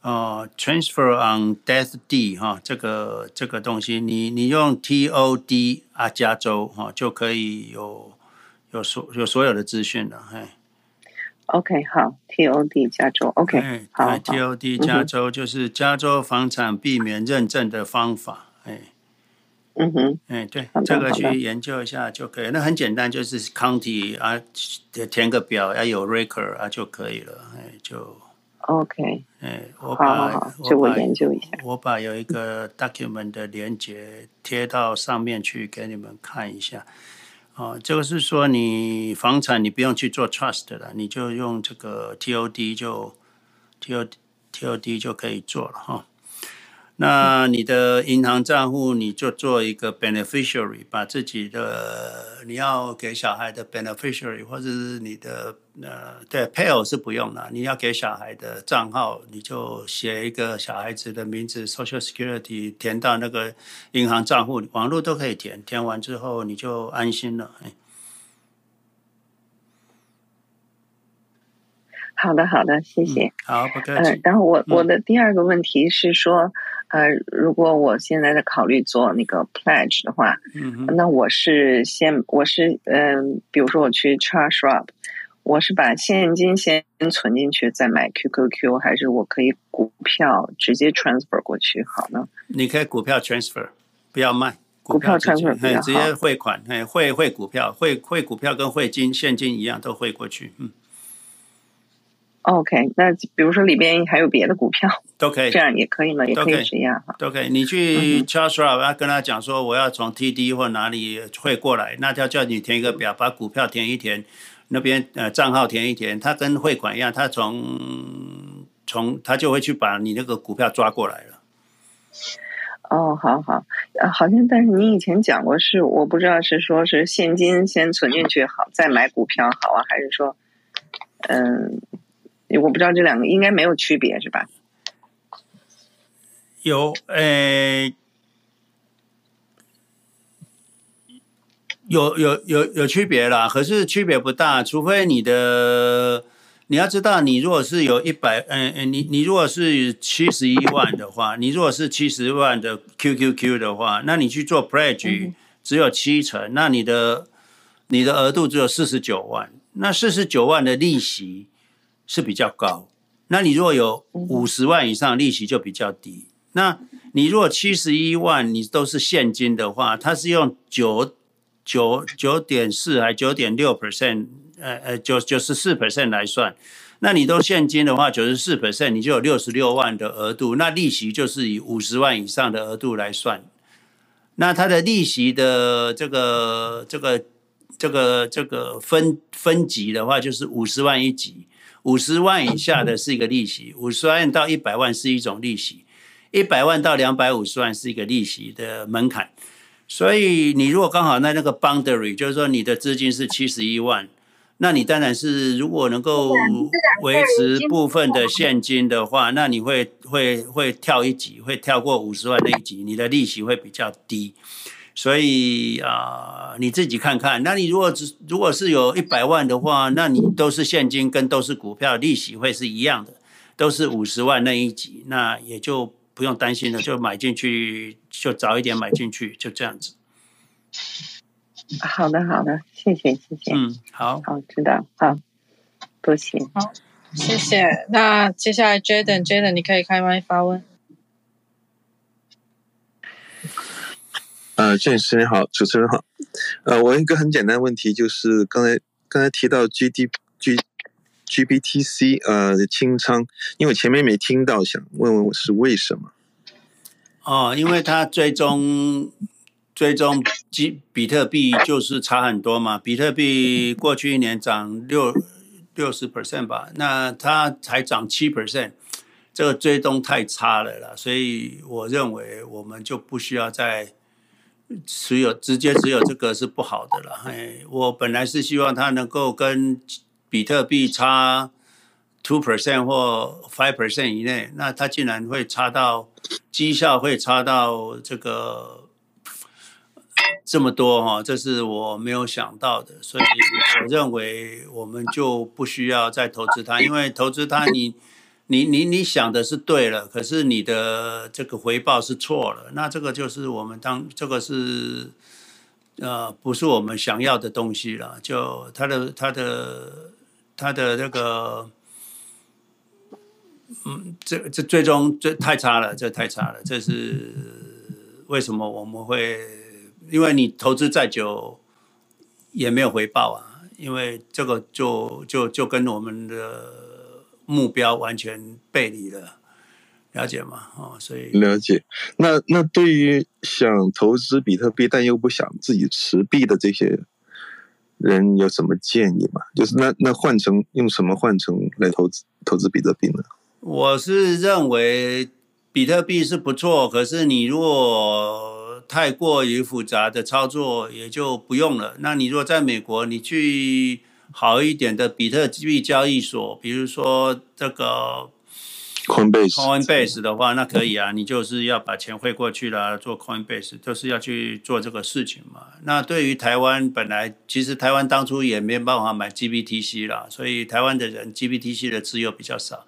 哦、uh,，transfer on death deed 哈，这个这个东西，你你用 TOD 啊，加州哈就可以有有所有所有的资讯了，嘿。OK，好，TOD 加州，OK，好，好，TOD 加州就是加州房产避免认证的方法，哎，嗯哼，哎，对，这个去研究一下就可以，那很简单，就是 county 啊，填个表要有 record 啊就可以了，哎，就。OK，哎，我把就我研究一下。我，我把有一个 document 的连接贴到上面去给你们看一下。哦，这个是说你房产你不用去做 trust 了，你就用这个 TOD 就 TOD TOD 就可以做了哈。那你的银行账户你就做一个 beneficiary，把自己的你要给小孩的 beneficiary 或者是你的呃对 pay 偶是不用了，你要给小孩的账号你就写一个小孩子的名字 Social Security 填到那个银行账户，网络都可以填，填完之后你就安心了。哎，好的，好的，谢谢。嗯、好，不客气。呃、然后我我的第二个问题是说。呃，如果我现在在考虑做那个 pledge 的话，嗯，那我是先我是嗯、呃，比如说我去 Charles Schwab，我是把现金先存进去再买 QQQ，还是我可以股票直接 transfer 过去好呢？你可以股票 transfer，不要卖股票 transfer，直接，直接汇款，哎，汇汇股票，汇汇股票跟汇金现金一样都汇过去，嗯。OK，那比如说里边还有别的股票，都可以，这样也可以吗？也可以这样哈。都可以，你去 Charles Schwab 要跟他讲说，我要从 TD 或哪里汇过来，那他叫你填一个表，把股票填一填，那边呃账号填一填，他跟汇款一样，他从从他就会去把你那个股票抓过来了。哦，好好，呃，好像但是你以前讲过是，我不知道是说是现金先存进去好，再买股票好啊，还是说嗯？我不知道这两个应该没有区别是吧？有，呃，有有有有区别啦，可是区别不大，除非你的你要知道，你如果是有一百，嗯嗯，你你如果是七十一万的话，你如果是七十万的 QQQ 的话，那你去做 pledge 只有七成，那你的你的额度只有四十九万，那四十九万的利息。是比较高，那你如果有五十万以上，利息就比较低。那你如果七十一万，你都是现金的话，它是用九九九点四还九点六 percent，呃呃九九十四 percent 来算。那你都现金的话，九十四 percent，你就有六十六万的额度。那利息就是以五十万以上的额度来算。那它的利息的这个这个这个这个分分级的话，就是五十万一级。五十万以下的是一个利息，五十万到一百万是一种利息，一百万到两百五十万是一个利息的门槛。所以你如果刚好在那个 boundary，就是说你的资金是七十一万，那你当然是如果能够维持部分的现金的话，那你会会会跳一级，会跳过五十万那一级，你的利息会比较低。所以啊、呃，你自己看看。那你如果只如果是有一百万的话，那你都是现金跟都是股票，利息会是一样的，都是五十万那一级，那也就不用担心了，就买进去，就早一点买进去，就这样子。好的，好的，谢谢，谢谢。嗯，好，好，知道，好，多谢。好，谢谢。那接下来 Jaden，Jaden，你可以开麦发问。呃，郑老师好，主持人好。呃，我一个很简单的问题，就是刚才刚才提到 G D G G B T C 呃清仓，因为我前面没听到，想问问我是为什么？哦，因为它追踪追踪比比特币就是差很多嘛，比特币过去一年涨六六十 percent 吧，那它才涨七 percent，这个追踪太差了啦，所以我认为我们就不需要再。持有直接只有这个是不好的了，哎，我本来是希望它能够跟比特币差 two percent 或 five percent 以内，那它竟然会差到绩效会差到这个这么多哈，这是我没有想到的，所以我认为我们就不需要再投资它，因为投资它你你你你想的是对了，可是你的这个回报是错了，那这个就是我们当这个是呃不是我们想要的东西了，就它的它的它的那个。嗯，这这最终这太差了，这太差了。这是为什么我们会？因为你投资再久也没有回报啊。因为这个就就就跟我们的目标完全背离了，了解吗？哦，所以了解。那那对于想投资比特币但又不想自己持币的这些人有什么建议吗？就是那那换成用什么换成来投资投资比特币呢？我是认为比特币是不错，可是你如果太过于复杂的操作，也就不用了。那你如果在美国，你去好一点的比特币交易所，比如说这个 Coinbase Coinbase 的话，那可以啊，你就是要把钱汇过去了，做 Coinbase，就是要去做这个事情嘛。那对于台湾，本来其实台湾当初也没办法买 GBTC 啦，所以台湾的人 GBTC 的持有比较少。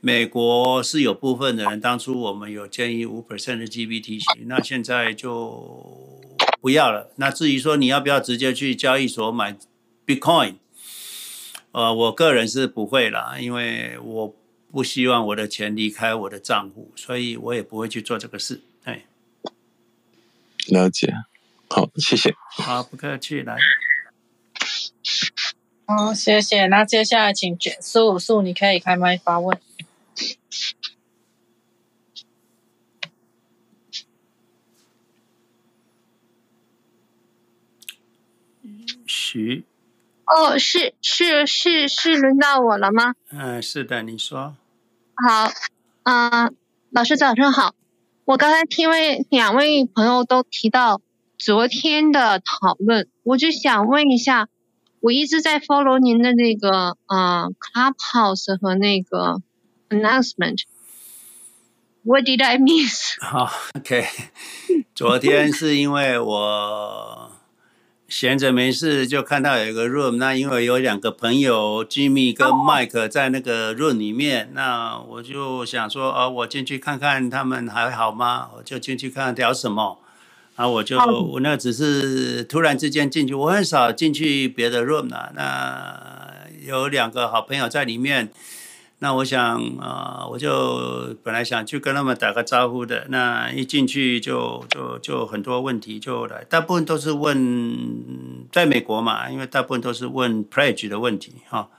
美国是有部分的人，当初我们有建议五 percent 的 GBTC，那现在就不要了。那至于说你要不要直接去交易所买 Bitcoin，呃，我个人是不会啦，因为我不希望我的钱离开我的账户，所以我也不会去做这个事。哎，了解，好，谢谢。好，不客气，来。好，谢谢。那接下来请苏苏，你可以开麦发问。徐，哦，是是是是轮到我了吗？嗯，是的，你说。好，嗯、呃，老师早上好。我刚才听为两位朋友都提到昨天的讨论，我就想问一下，我一直在 follow 您的那个呃 Clubhouse 和那个 announcement。What did I miss？好，OK。昨天是因为我。闲着没事就看到有一个 room，那因为有两个朋友 Jimmy 跟 Mike 在那个 room 里面，那我就想说，哦，我进去看看他们还好吗？我就进去看看聊什么。啊我就我那只是突然之间进去，我很少进去别的 room 啊。那有两个好朋友在里面。那我想啊、我就本来想去跟他们打个招呼的。那一进去就就就很多问题就来，大部分都是问在美国嘛，因为大部分都是问 pledge 的问题哈、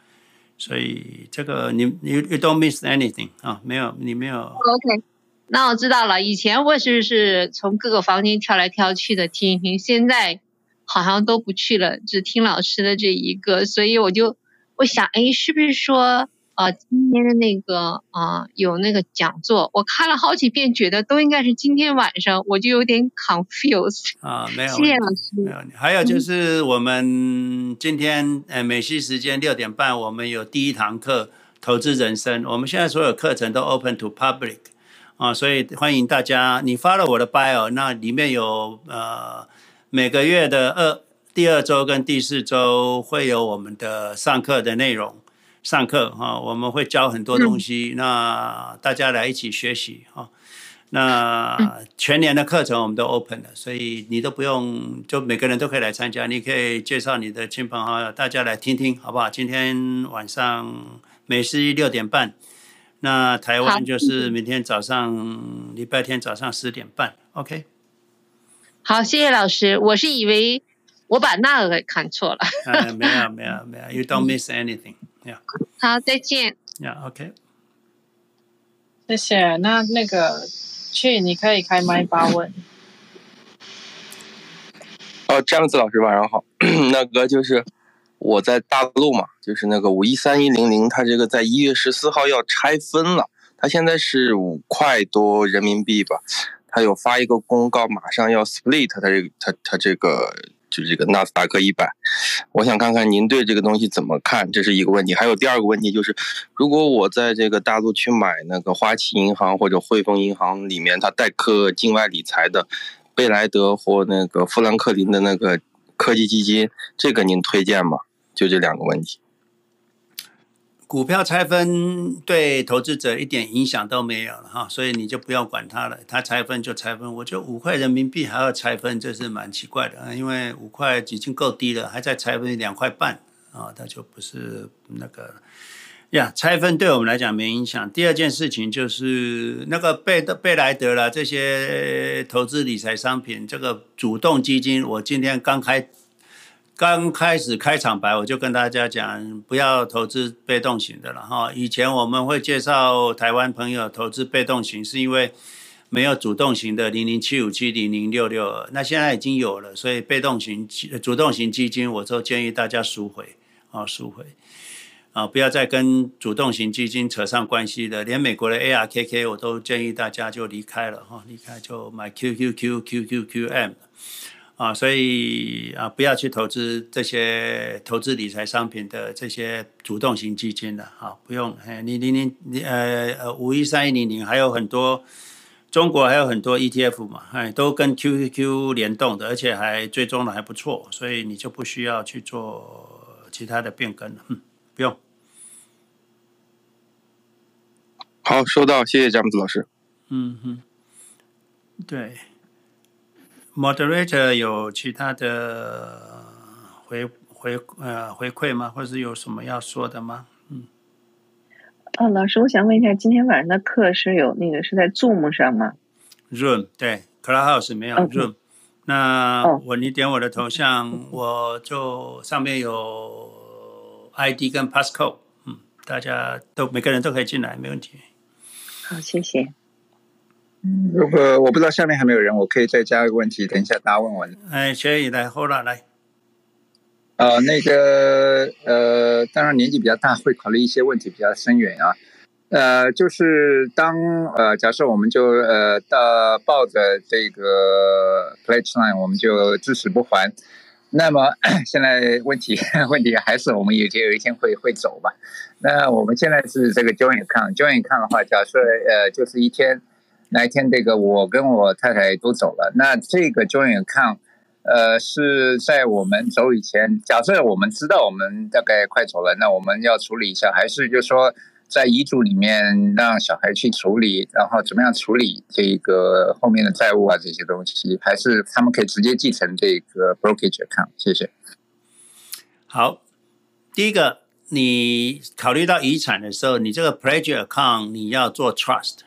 所以这个你你 you don't miss anything 啊、没有你没有。OK，那我知道了。以前我是是从各个房间跳来跳去的听一听，现在好像都不去了，只听老师的这一个。所以我就我想，哎，是不是说？啊，今天的那个啊，有那个讲座，我看了好几遍，觉得都应该是今天晚上，我就有点 confused 啊，没有，谢谢老师。没有，还有就是我们今天呃美西时间六点半，我们有第一堂课投资人生。我们现在所有课程都 open to public 啊，所以欢迎大家。你发了我的 bio，那里面有呃每个月的二第二周跟第四周会有我们的上课的内容。上课哈，我们会教很多东西，那大家来一起学习哈。那全年的课程我们都 open 了，所以你都不用，就每个人都可以来参加。你可以介绍你的亲朋好友，大家来听听，好不好？今天晚上美西六点半，那台湾就是明天早上礼拜天早上十点半，OK。好，谢谢老师。我是以为我把那个给看错了。嗯，没有没有没有，You don't miss anything。Yeah. 好，再见。Yeah, OK。谢谢。那那个去，你可以开麦发问。哦，詹姆斯老师晚上好。那个就是我在大陆嘛，就是那个五一三一零零，它这个在一月十四号要拆分了，它现在是五块多人民币吧，它有发一个公告，马上要 split 它这个它它这个。就这个纳斯达克一百，我想看看您对这个东西怎么看，这是一个问题。还有第二个问题就是，如果我在这个大陆去买那个花旗银行或者汇丰银行里面它代客境外理财的，贝莱德或那个富兰克林的那个科技基金，这个您推荐吗？就这两个问题。股票拆分对投资者一点影响都没有了哈，所以你就不要管它了，它拆分就拆分。我觉得五块人民币还要拆分，这是蛮奇怪的，因为五块已经够低了，还在拆分两块半啊，它就不是那个呀。拆分对我们来讲没影响。第二件事情就是那个贝德贝莱德啦，这些投资理财商品，这个主动基金，我今天刚开。刚开始开场白，我就跟大家讲，不要投资被动型的了哈。以前我们会介绍台湾朋友投资被动型，是因为没有主动型的零零七五七零零六六二，那现在已经有了，所以被动型、主动型基金，我都建议大家赎回啊，赎回啊，不要再跟主动型基金扯上关系的。连美国的 ARKK 我都建议大家就离开了哈，离开就买 QQQ、QQQM。啊，所以啊，不要去投资这些投资理财商品的这些主动型基金了。啊，不用，哎，你零零你呃呃五一三一零零还有很多，中国还有很多 ETF 嘛，哎，都跟 QQQ 联动的，而且还追踪的还不错，所以你就不需要去做其他的变更了。嗯，不用。好，收到，谢谢詹姆斯老师。嗯哼，对。Moderator 有其他的回回呃回馈吗？或者是有什么要说的吗？嗯。哦，老师，我想问一下，今天晚上的课是有那个是在 Zoom 上吗？Room 对，Clubhouse 没有 Room。Okay. 那我你点我的头像，我就上面有 ID 跟 Passcode，嗯，大家都每个人都可以进来，没问题。好，谢谢。如果我不知道下面还没有人，我可以再加一个问题，等一下大家问我。哎，可以来，后来来。呃，那个呃，当然年纪比较大，会考虑一些问题比较深远啊。呃，就是当呃，假设我们就呃，到抱着这个 pledge line，我们就至死不还。那么 现在问题 问题还是我们有就有一天会会走吧？那我们现在是这个 joint account，joint account 的话，假设呃，就是一天。那一天，这个我跟我太太都走了。那这个 joint account，呃，是在我们走以前，假设我们知道我们大概快走了，那我们要处理一下，还是就是说在遗嘱里面让小孩去处理，然后怎么样处理这个后面的债务啊这些东西，还是他们可以直接继承这个 brokerage account？谢谢。好，第一个，你考虑到遗产的时候，你这个 pledge account 你要做 trust。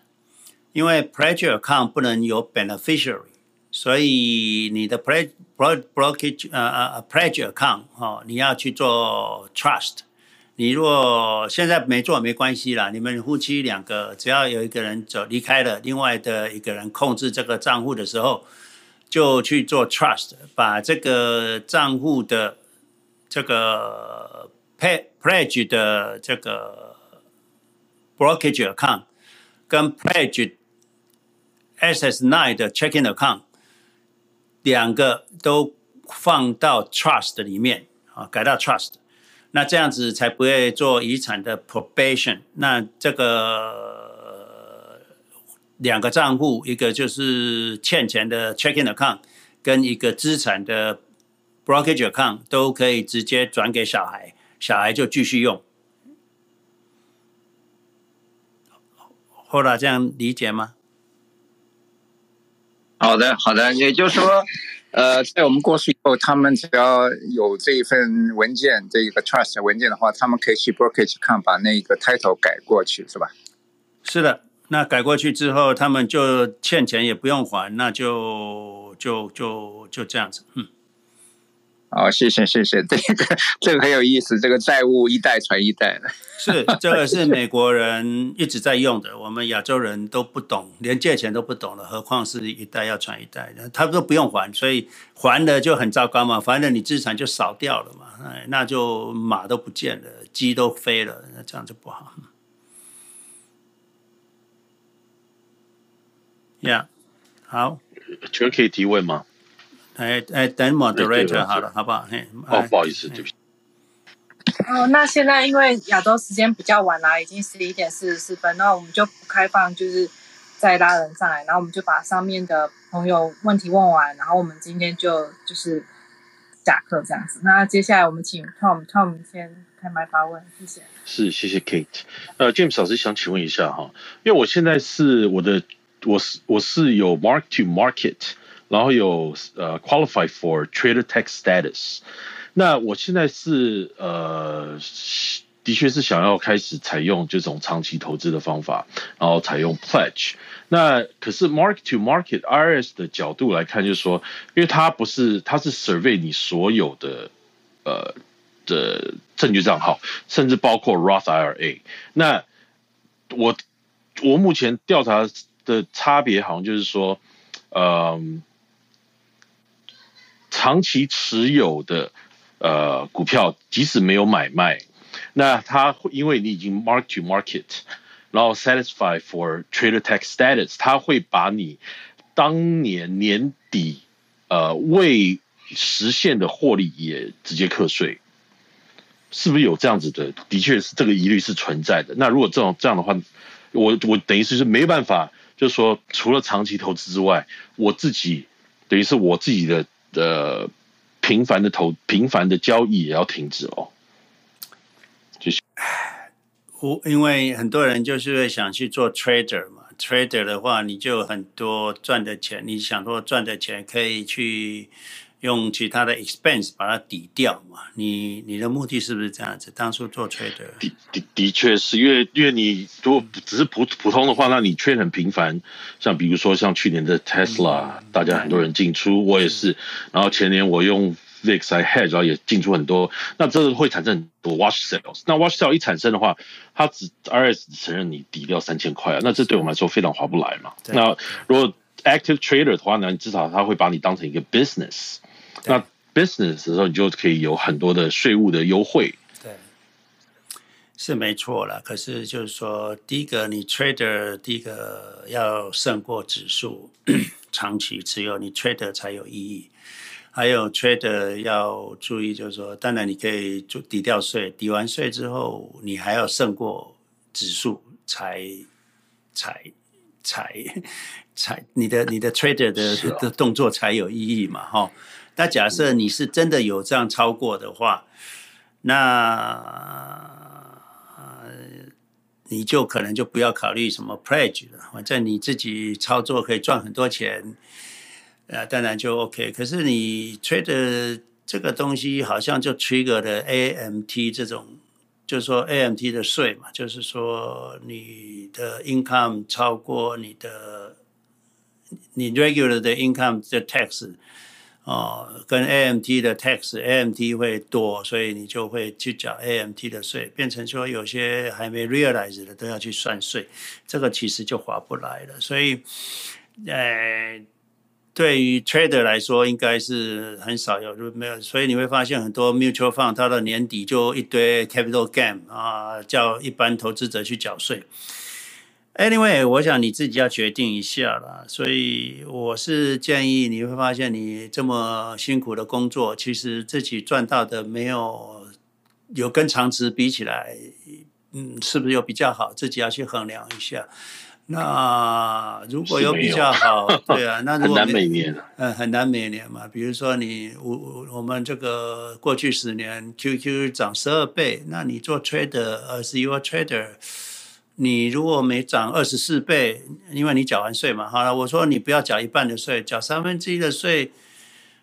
因为 pledge account 不能有 beneficiary，所以你的 pledge brokerage 呃呃 pledge account 哦，你要去做 trust。你如果现在没做没关系啦，你们夫妻两个只要有一个人走离开了，另外的一个人控制这个账户的时候，就去做 trust，把这个账户的这个 pledge 的这个 brokerage account 跟 pledge SS9 的 checking account 两个都放到 trust 里面啊，改到 trust，那这样子才不会做遗产的 probation。那这个两个账户，一个就是欠钱的 checking account，跟一个资产的 brokerage account 都可以直接转给小孩，小孩就继续用。后来这样理解吗？好的，好的，也就是说，呃，在我们过去以后，他们只要有这一份文件，这一个 trust 文件的话，他们可以去 brokerage 看，把那个 title 改过去，是吧？是的，那改过去之后，他们就欠钱也不用还，那就就就就这样子，嗯。好，谢谢谢谢，这个这个很有意思，这个债务一代传一代的，是这个是美国人一直在用的，我们亚洲人都不懂，连借钱都不懂了，何况是一代要传一代的，他都不用还，所以还了就很糟糕嘛，反正你资产就少掉了嘛，哎，那就马都不见了，鸡都飞了，那这样就不好。呀、yeah，好，全可以提问吗？哎哎，等 moderator 好了，好不好？嘿，哦，不好意思，对不起。哦，那现在因为亚洲时间比较晚啦，已经十一点四十四分，那我们就不开放，就是再拉人上来，然后我们就把上面的朋友问题问完，然后我们今天就就是下课这样子。那接下来我们请 Tom Tom 先开麦发问，谢谢。是，谢谢 Kate。呃，James 老师想请问一下哈，因为我现在是我的我是我是有 Mark to Market，然后有呃 Qualify for Trader Tech Status。那我现在是呃。的确是想要开始采用这种长期投资的方法，然后采用 pledge。那可是 mark to market IRS 的角度来看，就是说，因为它不是，它是 survey 你所有的呃的证据账号，甚至包括 Roth IRA。那我我目前调查的差别好像就是说，嗯、长期持有的呃股票，即使没有买卖。那它会因为你已经 mark to market，然后 satisfy for trader tech status，它会把你当年年底呃未实现的获利也直接课税，是不是有这样子的？的确是这个疑虑是存在的。那如果这种这样的话，我我等于是是没办法，就是说除了长期投资之外，我自己等于是我自己的的频繁的投频繁的交易也要停止哦。我因为很多人就是会想去做 trader 嘛，trader 的话你就很多赚的钱，你想说赚的钱可以去用其他的 expense 把它抵掉嘛？你你的目的是不是这样子？当初做 trader 的的的确是因为因为你如果只是普普通的话，那你 trade 很频繁，像比如说像去年的 Tesla，嗯，大家很多人进出，我也是，然后前年我用。VIX 来 hedge，然后也进出很多，那这会产生很多 wash sales。那 wash sale 一产生的话，它只 IRS 只承认你抵掉三千块啊，那这对我们来说非常划不来嘛。那如果 active trader 的话呢，至少他会把你当成一个 business。那 business 的时候，你就可以有很多的税务的优惠。对，是没错了。可是就是说，第一个你 trader 第一个要胜过指数，长期持有你 trader 才有意义。还有 trader 要注意，就是说，当然你可以就抵掉税，抵完税之后，你还要胜过指数，才才才才你的你的 trader 的的动作才有意义嘛，哈。那假设你是真的有这样超过的话，那你就可能就不要考虑什么 pledge 了，反正你自己操作可以赚很多钱。呃，当然就 OK。可是你吹的这个东西，好像就 trigger 了 AMT 这种，就是说 AMT 的税嘛，就是说你的 income 超过你的你 regular 的 income 的 tax 哦，跟 AMT 的 tax，AMT 会多，所以你就会去缴 AMT 的税，变成说有些还没 realize 的都要去算税，这个其实就划不来了。所以，呃。对于 trader 来说，应该是很少有，没有，所以你会发现很多 mutual fund 它的年底就一堆 capital gain 啊，叫一般投资者去缴税。Anyway，我想你自己要决定一下啦。所以我是建议你会发现，你这么辛苦的工作，其实自己赚到的没有有跟长职比起来，嗯，是不是有比较好？自己要去衡量一下。那如果有比较好，对啊，那如果很难每年，嗯，很难每年嘛。比如说你我我们这个过去十年 QQ 涨十二倍，那你做 trader，呃，是 your trader，你如果没涨二十四倍，因为你缴完税嘛，好了，我说你不要缴一半的税，缴三分之一的税，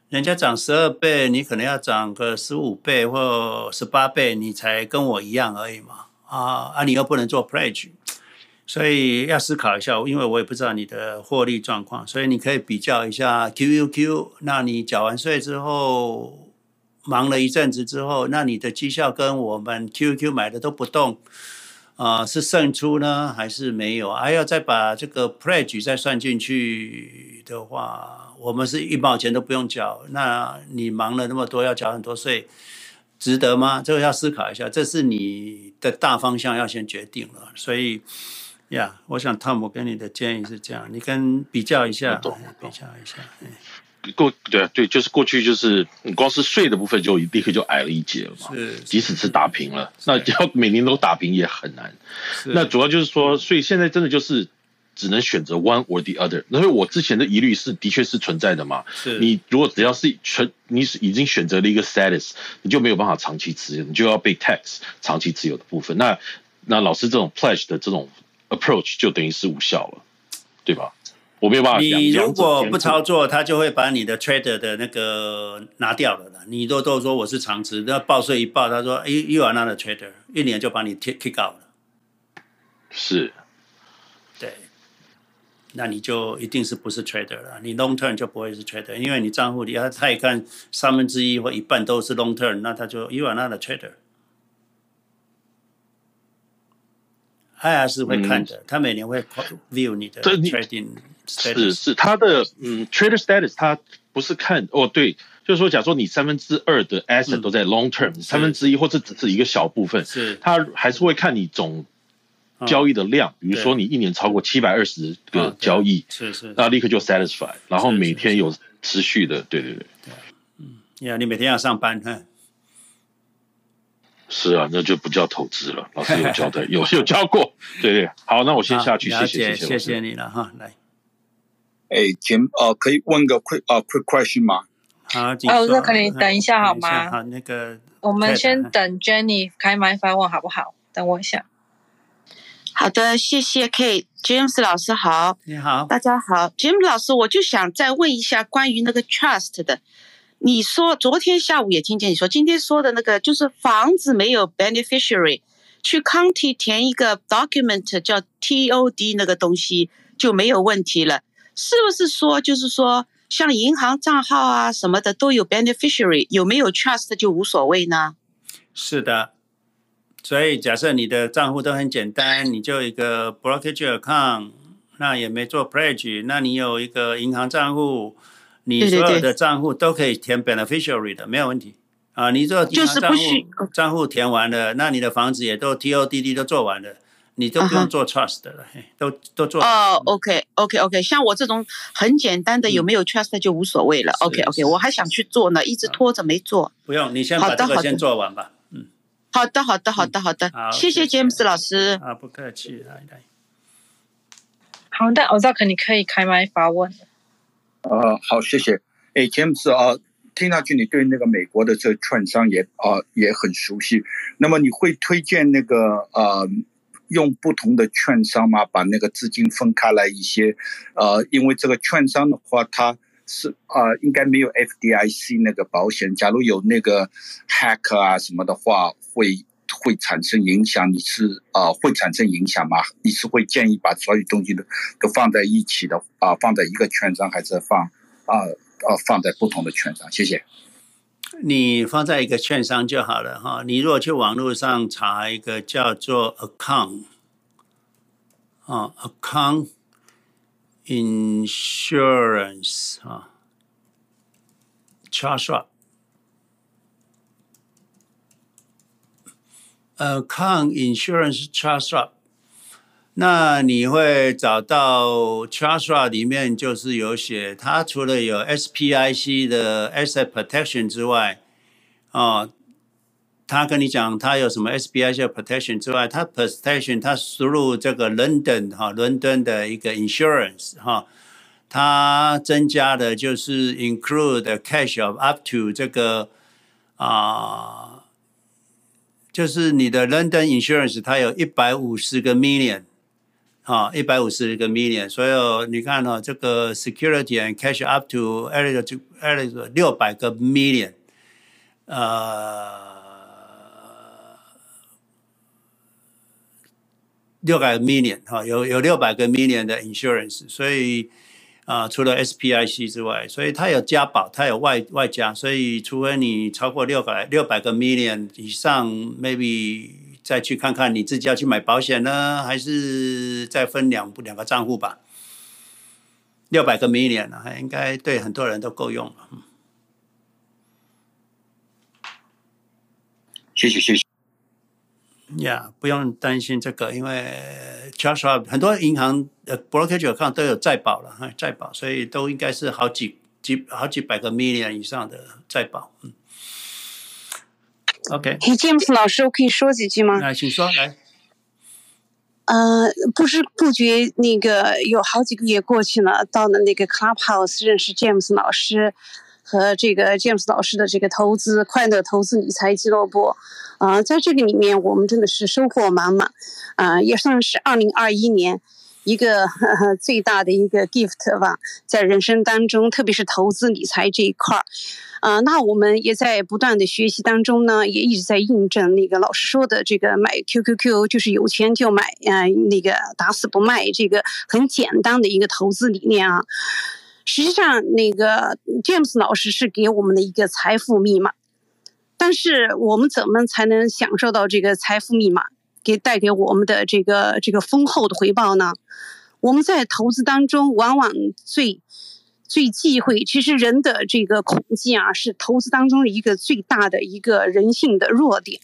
人家涨十二倍，你可能要涨个十五倍或十八倍，你才跟我一样而已嘛，啊啊，你又不能做 pledge。所以要思考一下，因为我也不知道你的获利状况，所以你可以比较一下 QQQ。那你缴完税之后，忙了一阵子之后，那你的绩效跟我们 QQ 买的都不动，啊、呃，是胜出呢，还是没有？还要再把这个 pledge 再算进去的话，我们是一毛钱都不用缴。那你忙了那么多，要缴很多税，值得吗？这个要思考一下，这是你的大方向要先决定了。所以。呀、yeah，我想汤姆跟你的建议是这样，你跟比较一下，比较一下。过对啊，对，就是过去就是你光是税的部分就立刻就矮了一截了嘛。是，即使是打平了，那要每年都打平也很难。那主要就是说，所以现在真的就是只能选择 one or the other。因为我之前的疑虑是的确是存在的嘛。是。你如果只要是纯，你是已经选择了一个 status，你就没有办法长期持有，你就要被 tax 长期持有的部分。那那老师这种 pledge 的这种 approach 就等于是无效了，对吧？我没有办法。你如果不操作，他就会把你的 trader 的那个拿掉了啦。你都都说我是长持，那报税一报，他说 you you are not a trader，一年就把你 kick out 了。是。对。那你就一定是不是 trader 了？你 long term 就不会是 trader，因为你账户里他他一看三分之一或一半都是 long term，那他就 you are not a trader。他还是会看的，嗯、他每年会 view 你的 trading。是是，他的嗯，trader status，他不是看哦，对，就是说，假如说你三分之二的 asset 都在 long term，嗯、三分之一或者只是一个小部分，是，他还是会看你总交易的量，哦、比如说你一年超过七百二十个交易，是、哦、是，那立刻就 satisfy，然后每天有持续的，对对对，嗯，呀，你每天要上班，哈，是啊，那就不叫投资了，老师有交代，有有教过，对对，好，那我先下去，谢谢谢谢，谢谢你了哈，来。哎，Jim，呃，可以问个 quick 呃 quick question 吗？好，哦，那可以等一下好吗？好，那个我们先等 Jenny 开麦发问好不好？等我一下。好的，谢谢 Kate，James 老师好。你好，大家好，James 老师，我就想再问一下关于那个 trust 的。你说昨天下午也听见你说，今天说的那个就是房子没有 beneficiary，去 county 填一个 document 叫 TOD 那个东西就没有问题了。是不是说，就是说，像银行账号啊什么的都有 beneficiary，有没有 trust 就无所谓呢？是的，所以假设你的账户都很简单，你就一个 brokerage account，那也没做 pledge，那你有一个银行账户，你所有的账户都可以填 beneficiary 的，没有问题啊。你这银行账户账户填完了，那你的房子也都 TODD 都做完了。你都不用做 trust 了，uh -huh. 都都做哦、oh,，OK OK OK，像我这种很简单的有没有 trust 就无所谓了、嗯、，OK OK，我还想去做呢，一直拖着没做。不用，你先把这个先做完吧。嗯，好的好的好的好的，好谢谢 James 老师。啊，不客气，来来。好，的我知道可你可以开麦发问。呃，好，谢谢。哎，James 啊，听上去你对那个美国的这个券商也啊、呃、也很熟悉，那么你会推荐那个呃？用不同的券商嘛，把那个资金分开来一些，呃，因为这个券商的话，它是啊、呃，应该没有 FDIC 那个保险。假如有那个 hack 啊什么的话，会会产生影响。你是啊、呃，会产生影响吗？你是会建议把所有东西都都放在一起的啊、放在一个券商，还是放啊啊、放在不同的券商？谢谢。你放在一个券商就好了哈。你如果去网络上查一个叫做 account 啊，account insurance 啊，Charles Schwab，account insurance Charles Schwab。那你会找到 Charles Schwab 里面就是有写，它除了有 SPIC 的 Asset Protection 之外，哦，他跟你讲他有什么 SPIC Protection 之外，他 Protection 他输入这个 London 哈伦敦的一个 Insurance 哈，它增加的就是 Include Cash of Up to 这个啊，就是你的 London Insurance 它有一百五十个 Million。啊，一百五十个 million，所以你看哈、哦，这个 security and cash up to a 六百个 million，呃，六百个 million 哈，有有六百个 million 的 insurance，所以啊、除了 SPIC 之外，所以它有加保，它有外外加，所以除非你超过六百六百个 million 以上，maybe。再去看看你自己要去买保险呢，还是再分两两个账户吧？六百个 million 呢，应该对很多人都够用了。谢谢谢谢。呀、yeah，不用担心这个，因为 Charles 很多银行呃 brokerage account 都有再保了哈，再保，所以都应该是好几几好几百个 million 以上的再保。嗯。OK，嘿，James 老师，我可以说几句吗？来，请说来。呃，不知不觉那个有好几个月过去了，到了那个 Clubhouse 认识 James 老师和这个 James 老师的这个投资快乐投资理财俱乐部，啊、呃，在这个里面我们真的是收获满满，啊、呃，也算是二零二一年一个呵 呵最大的一个 gift 吧，在人生当中，特别是投资理财这一块儿。啊、那我们也在不断的学习当中呢，也一直在印证那个老师说的这个买 QQQ 就是有钱就买，啊、那个打死不卖，这个很简单的一个投资理念啊。实际上，那个 James 老师是给我们的一个财富密码，但是我们怎么才能享受到这个财富密码给带给我们的这个这个丰厚的回报呢？我们在投资当中往往最。最忌讳，其实人的这个恐惧啊，是投资当中的一个最大的一个人性的弱点。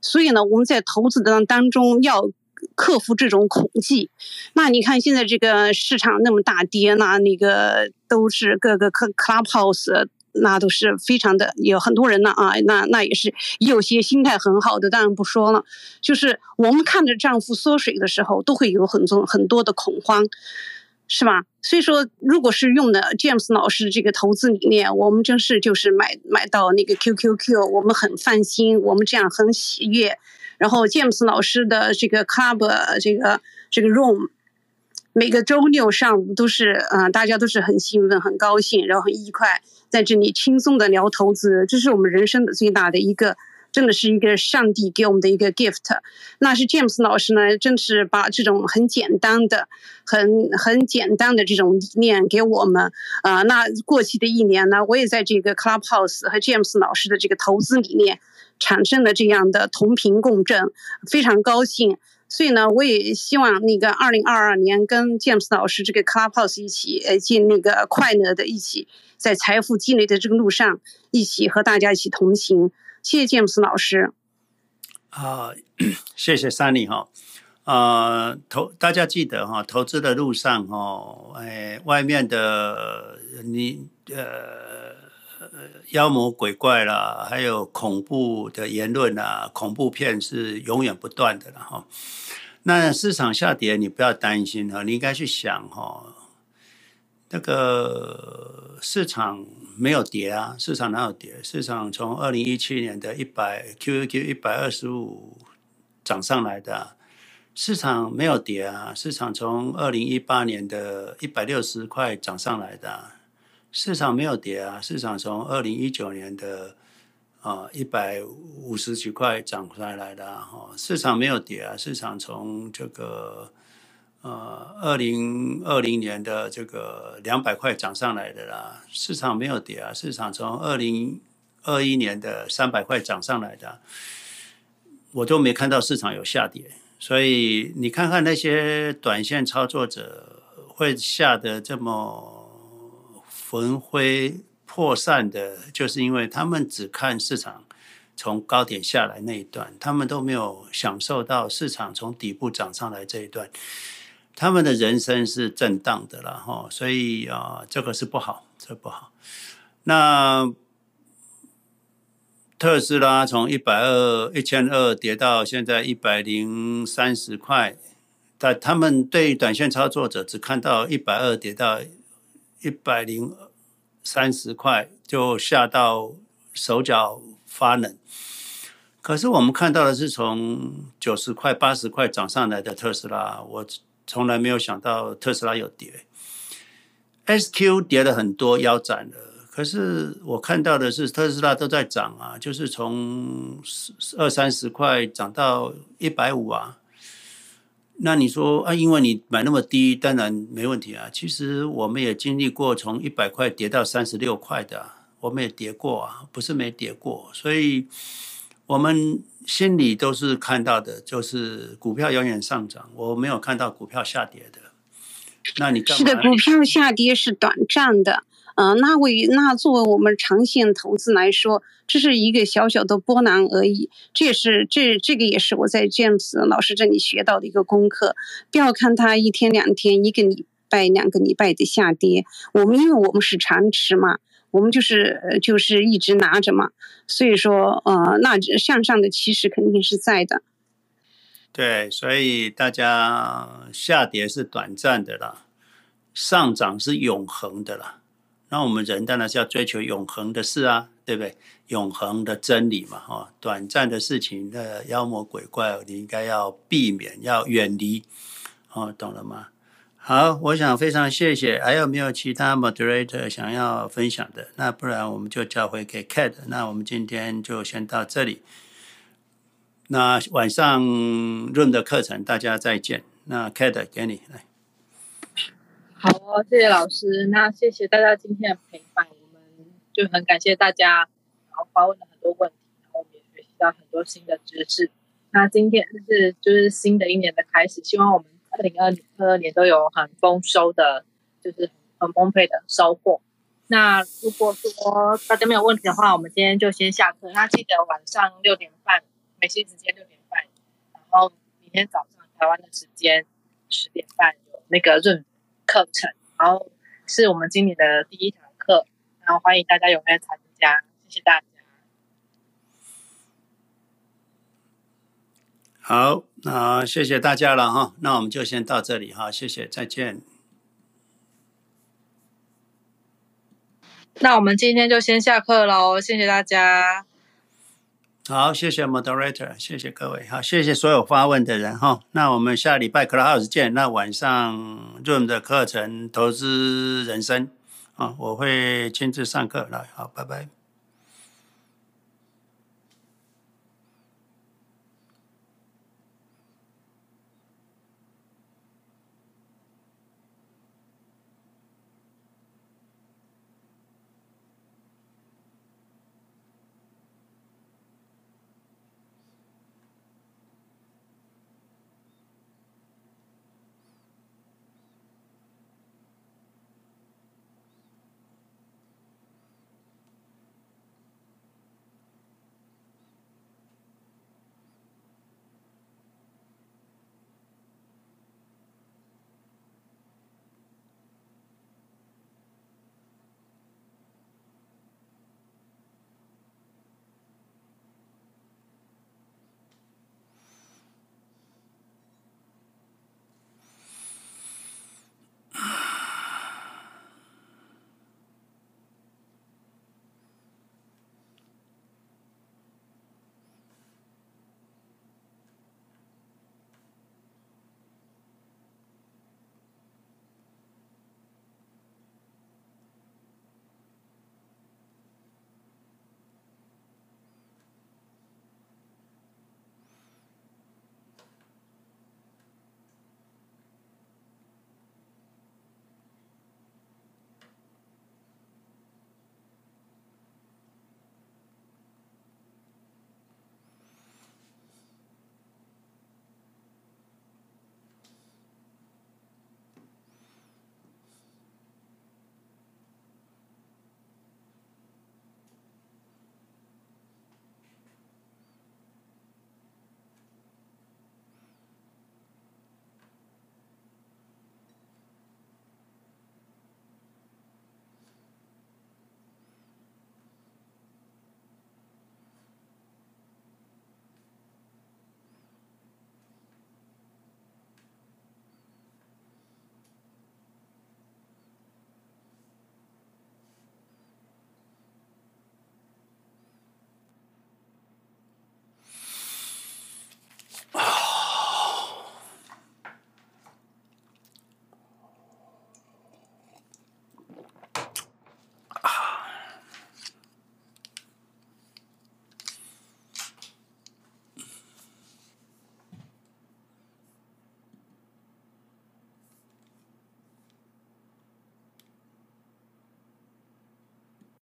所以呢，我们在投资当当中要克服这种恐惧。那你看现在这个市场那么大跌，那那个都是各个 clubhouse，那都是非常的有很多人呢啊，那那也是有些心态很好的，当然不说了。就是我们看着账户缩水的时候，都会有很多很多的恐慌。是吧？所以说，如果是用的 James 老师这个投资理念，我们真是就是买买到那个 QQQ，我们很放心，我们这样很喜悦。然后 James 老师的这个 Club 这个这个 Room，每个周六上午都是嗯、呃，大家都是很兴奋、很高兴，然后很愉快，在这里轻松的聊投资，这是我们人生的最大的一个。真的是一个上帝给我们的一个 gift，那是 James 老师呢，真是把这种很简单的、很很简单的这种理念给我们。啊、那过去的一年呢，我也在这个 Clubhouse 和 James 老师的这个投资理念产生了这样的同频共振，非常高兴。所以呢，我也希望那个二零二二年跟 James 老师这个 Clubhouse 一起，呃，进那个快乐的一起，在财富积累的这个路上，一起和大家一起同行。谢谢詹姆斯老师。啊，谢谢 Sunny 哈。啊，投大家记得哈，投资的路上哈，哎，外面的你呃妖魔鬼怪啦，还有恐怖的言论啊，恐怖片是永远不断的了哈。那市场下跌，你不要担心哈，你应该去想哈，那个市场。没有跌啊，市场哪有跌？市场从二零一七年的一百 QQQ 一百二十五涨上来的，市场没有跌啊。市场从二零一八年的一百六十块涨上来的，市场没有跌啊。市场从二零一九年的啊一百五十几块涨上来的哈，市场没有跌啊。市场从这个。呃，二零二零年的这个两百块涨上来的啦，市场没有跌啊，市场从二零二一年的三百块涨上来的，我都没看到市场有下跌，所以你看看那些短线操作者会下得这么魂飞魄散的，就是因为他们只看市场从高点下来那一段，他们都没有享受到市场从底部涨上来这一段。他们的人生是震荡的了哈，所以啊，这个是不好，这不好。那特斯拉从一百二、一千二跌到现在一百零三十块，但他们对短线操作者只看到一百二跌到一百零三十块，就吓到手脚发冷。可是我们看到的是从九十块、八十块涨上来的特斯拉，我。从来没有想到特斯拉有跌，SQ 跌了很多，腰斩了。可是我看到的是特斯拉都在涨啊，就是从二三十块涨到一百五啊。那你说啊，因为你买那么低，当然没问题啊。其实我们也经历过从一百块跌到三十六块的，我们也跌过啊，不是没跌过。所以我们。心里都是看到的，就是股票永远上涨，我没有看到股票下跌的。那你是的，股票下跌是短暂的，嗯、那为那作为我们长线投资来说，这是一个小小的波澜而已。这也是这这个也是我在 James 老师这里学到的一个功课。不要看它一天两天、一个礼拜、两个礼拜的下跌，我们因为我们是长持嘛。我们就是就是一直拿着嘛，所以说呃，那向上的趋势肯定是在的。对，所以大家下跌是短暂的啦，上涨是永恒的啦。那我们人当然是要追求永恒的事啊，对不对？永恒的真理嘛，哈，短暂的事情的妖魔鬼怪，你应该要避免，要远离，哦，懂了吗？好，我想非常谢谢。还有没有其他 moderator 想要分享的？那不然我们就交回给 Cat。那我们今天就先到这里。那晚上 Room 的课程大家再见。那 Cat 给你来。好哦，谢谢老师。那谢谢大家今天的陪伴，我们就很感谢大家，然后发问了很多问题，然后我们也学习到很多新的知识。那今天是就是新的一年的开始，希望我们二零二二年都有很丰收的，就是很丰沛的收获。那如果说大家没有问题的话，我们今天就先下课。那记得晚上六点半，美西时间六点半，然后明天早上台湾的时间十点半有那个润。课程，然后是我们今年的第一堂课，然后欢迎大家踊跃参加，谢谢大家。好，那谢谢大家了哈，那我们就先到这里哈，谢谢，再见。那我们今天就先下课喽，谢谢大家。好，谢谢 Moderator，谢谢各位，好，谢谢所有发问的人哈。那我们下礼拜 Clubhouse 见。那晚上 Room 的课程投资人生啊，我会亲自上课来，好，拜拜。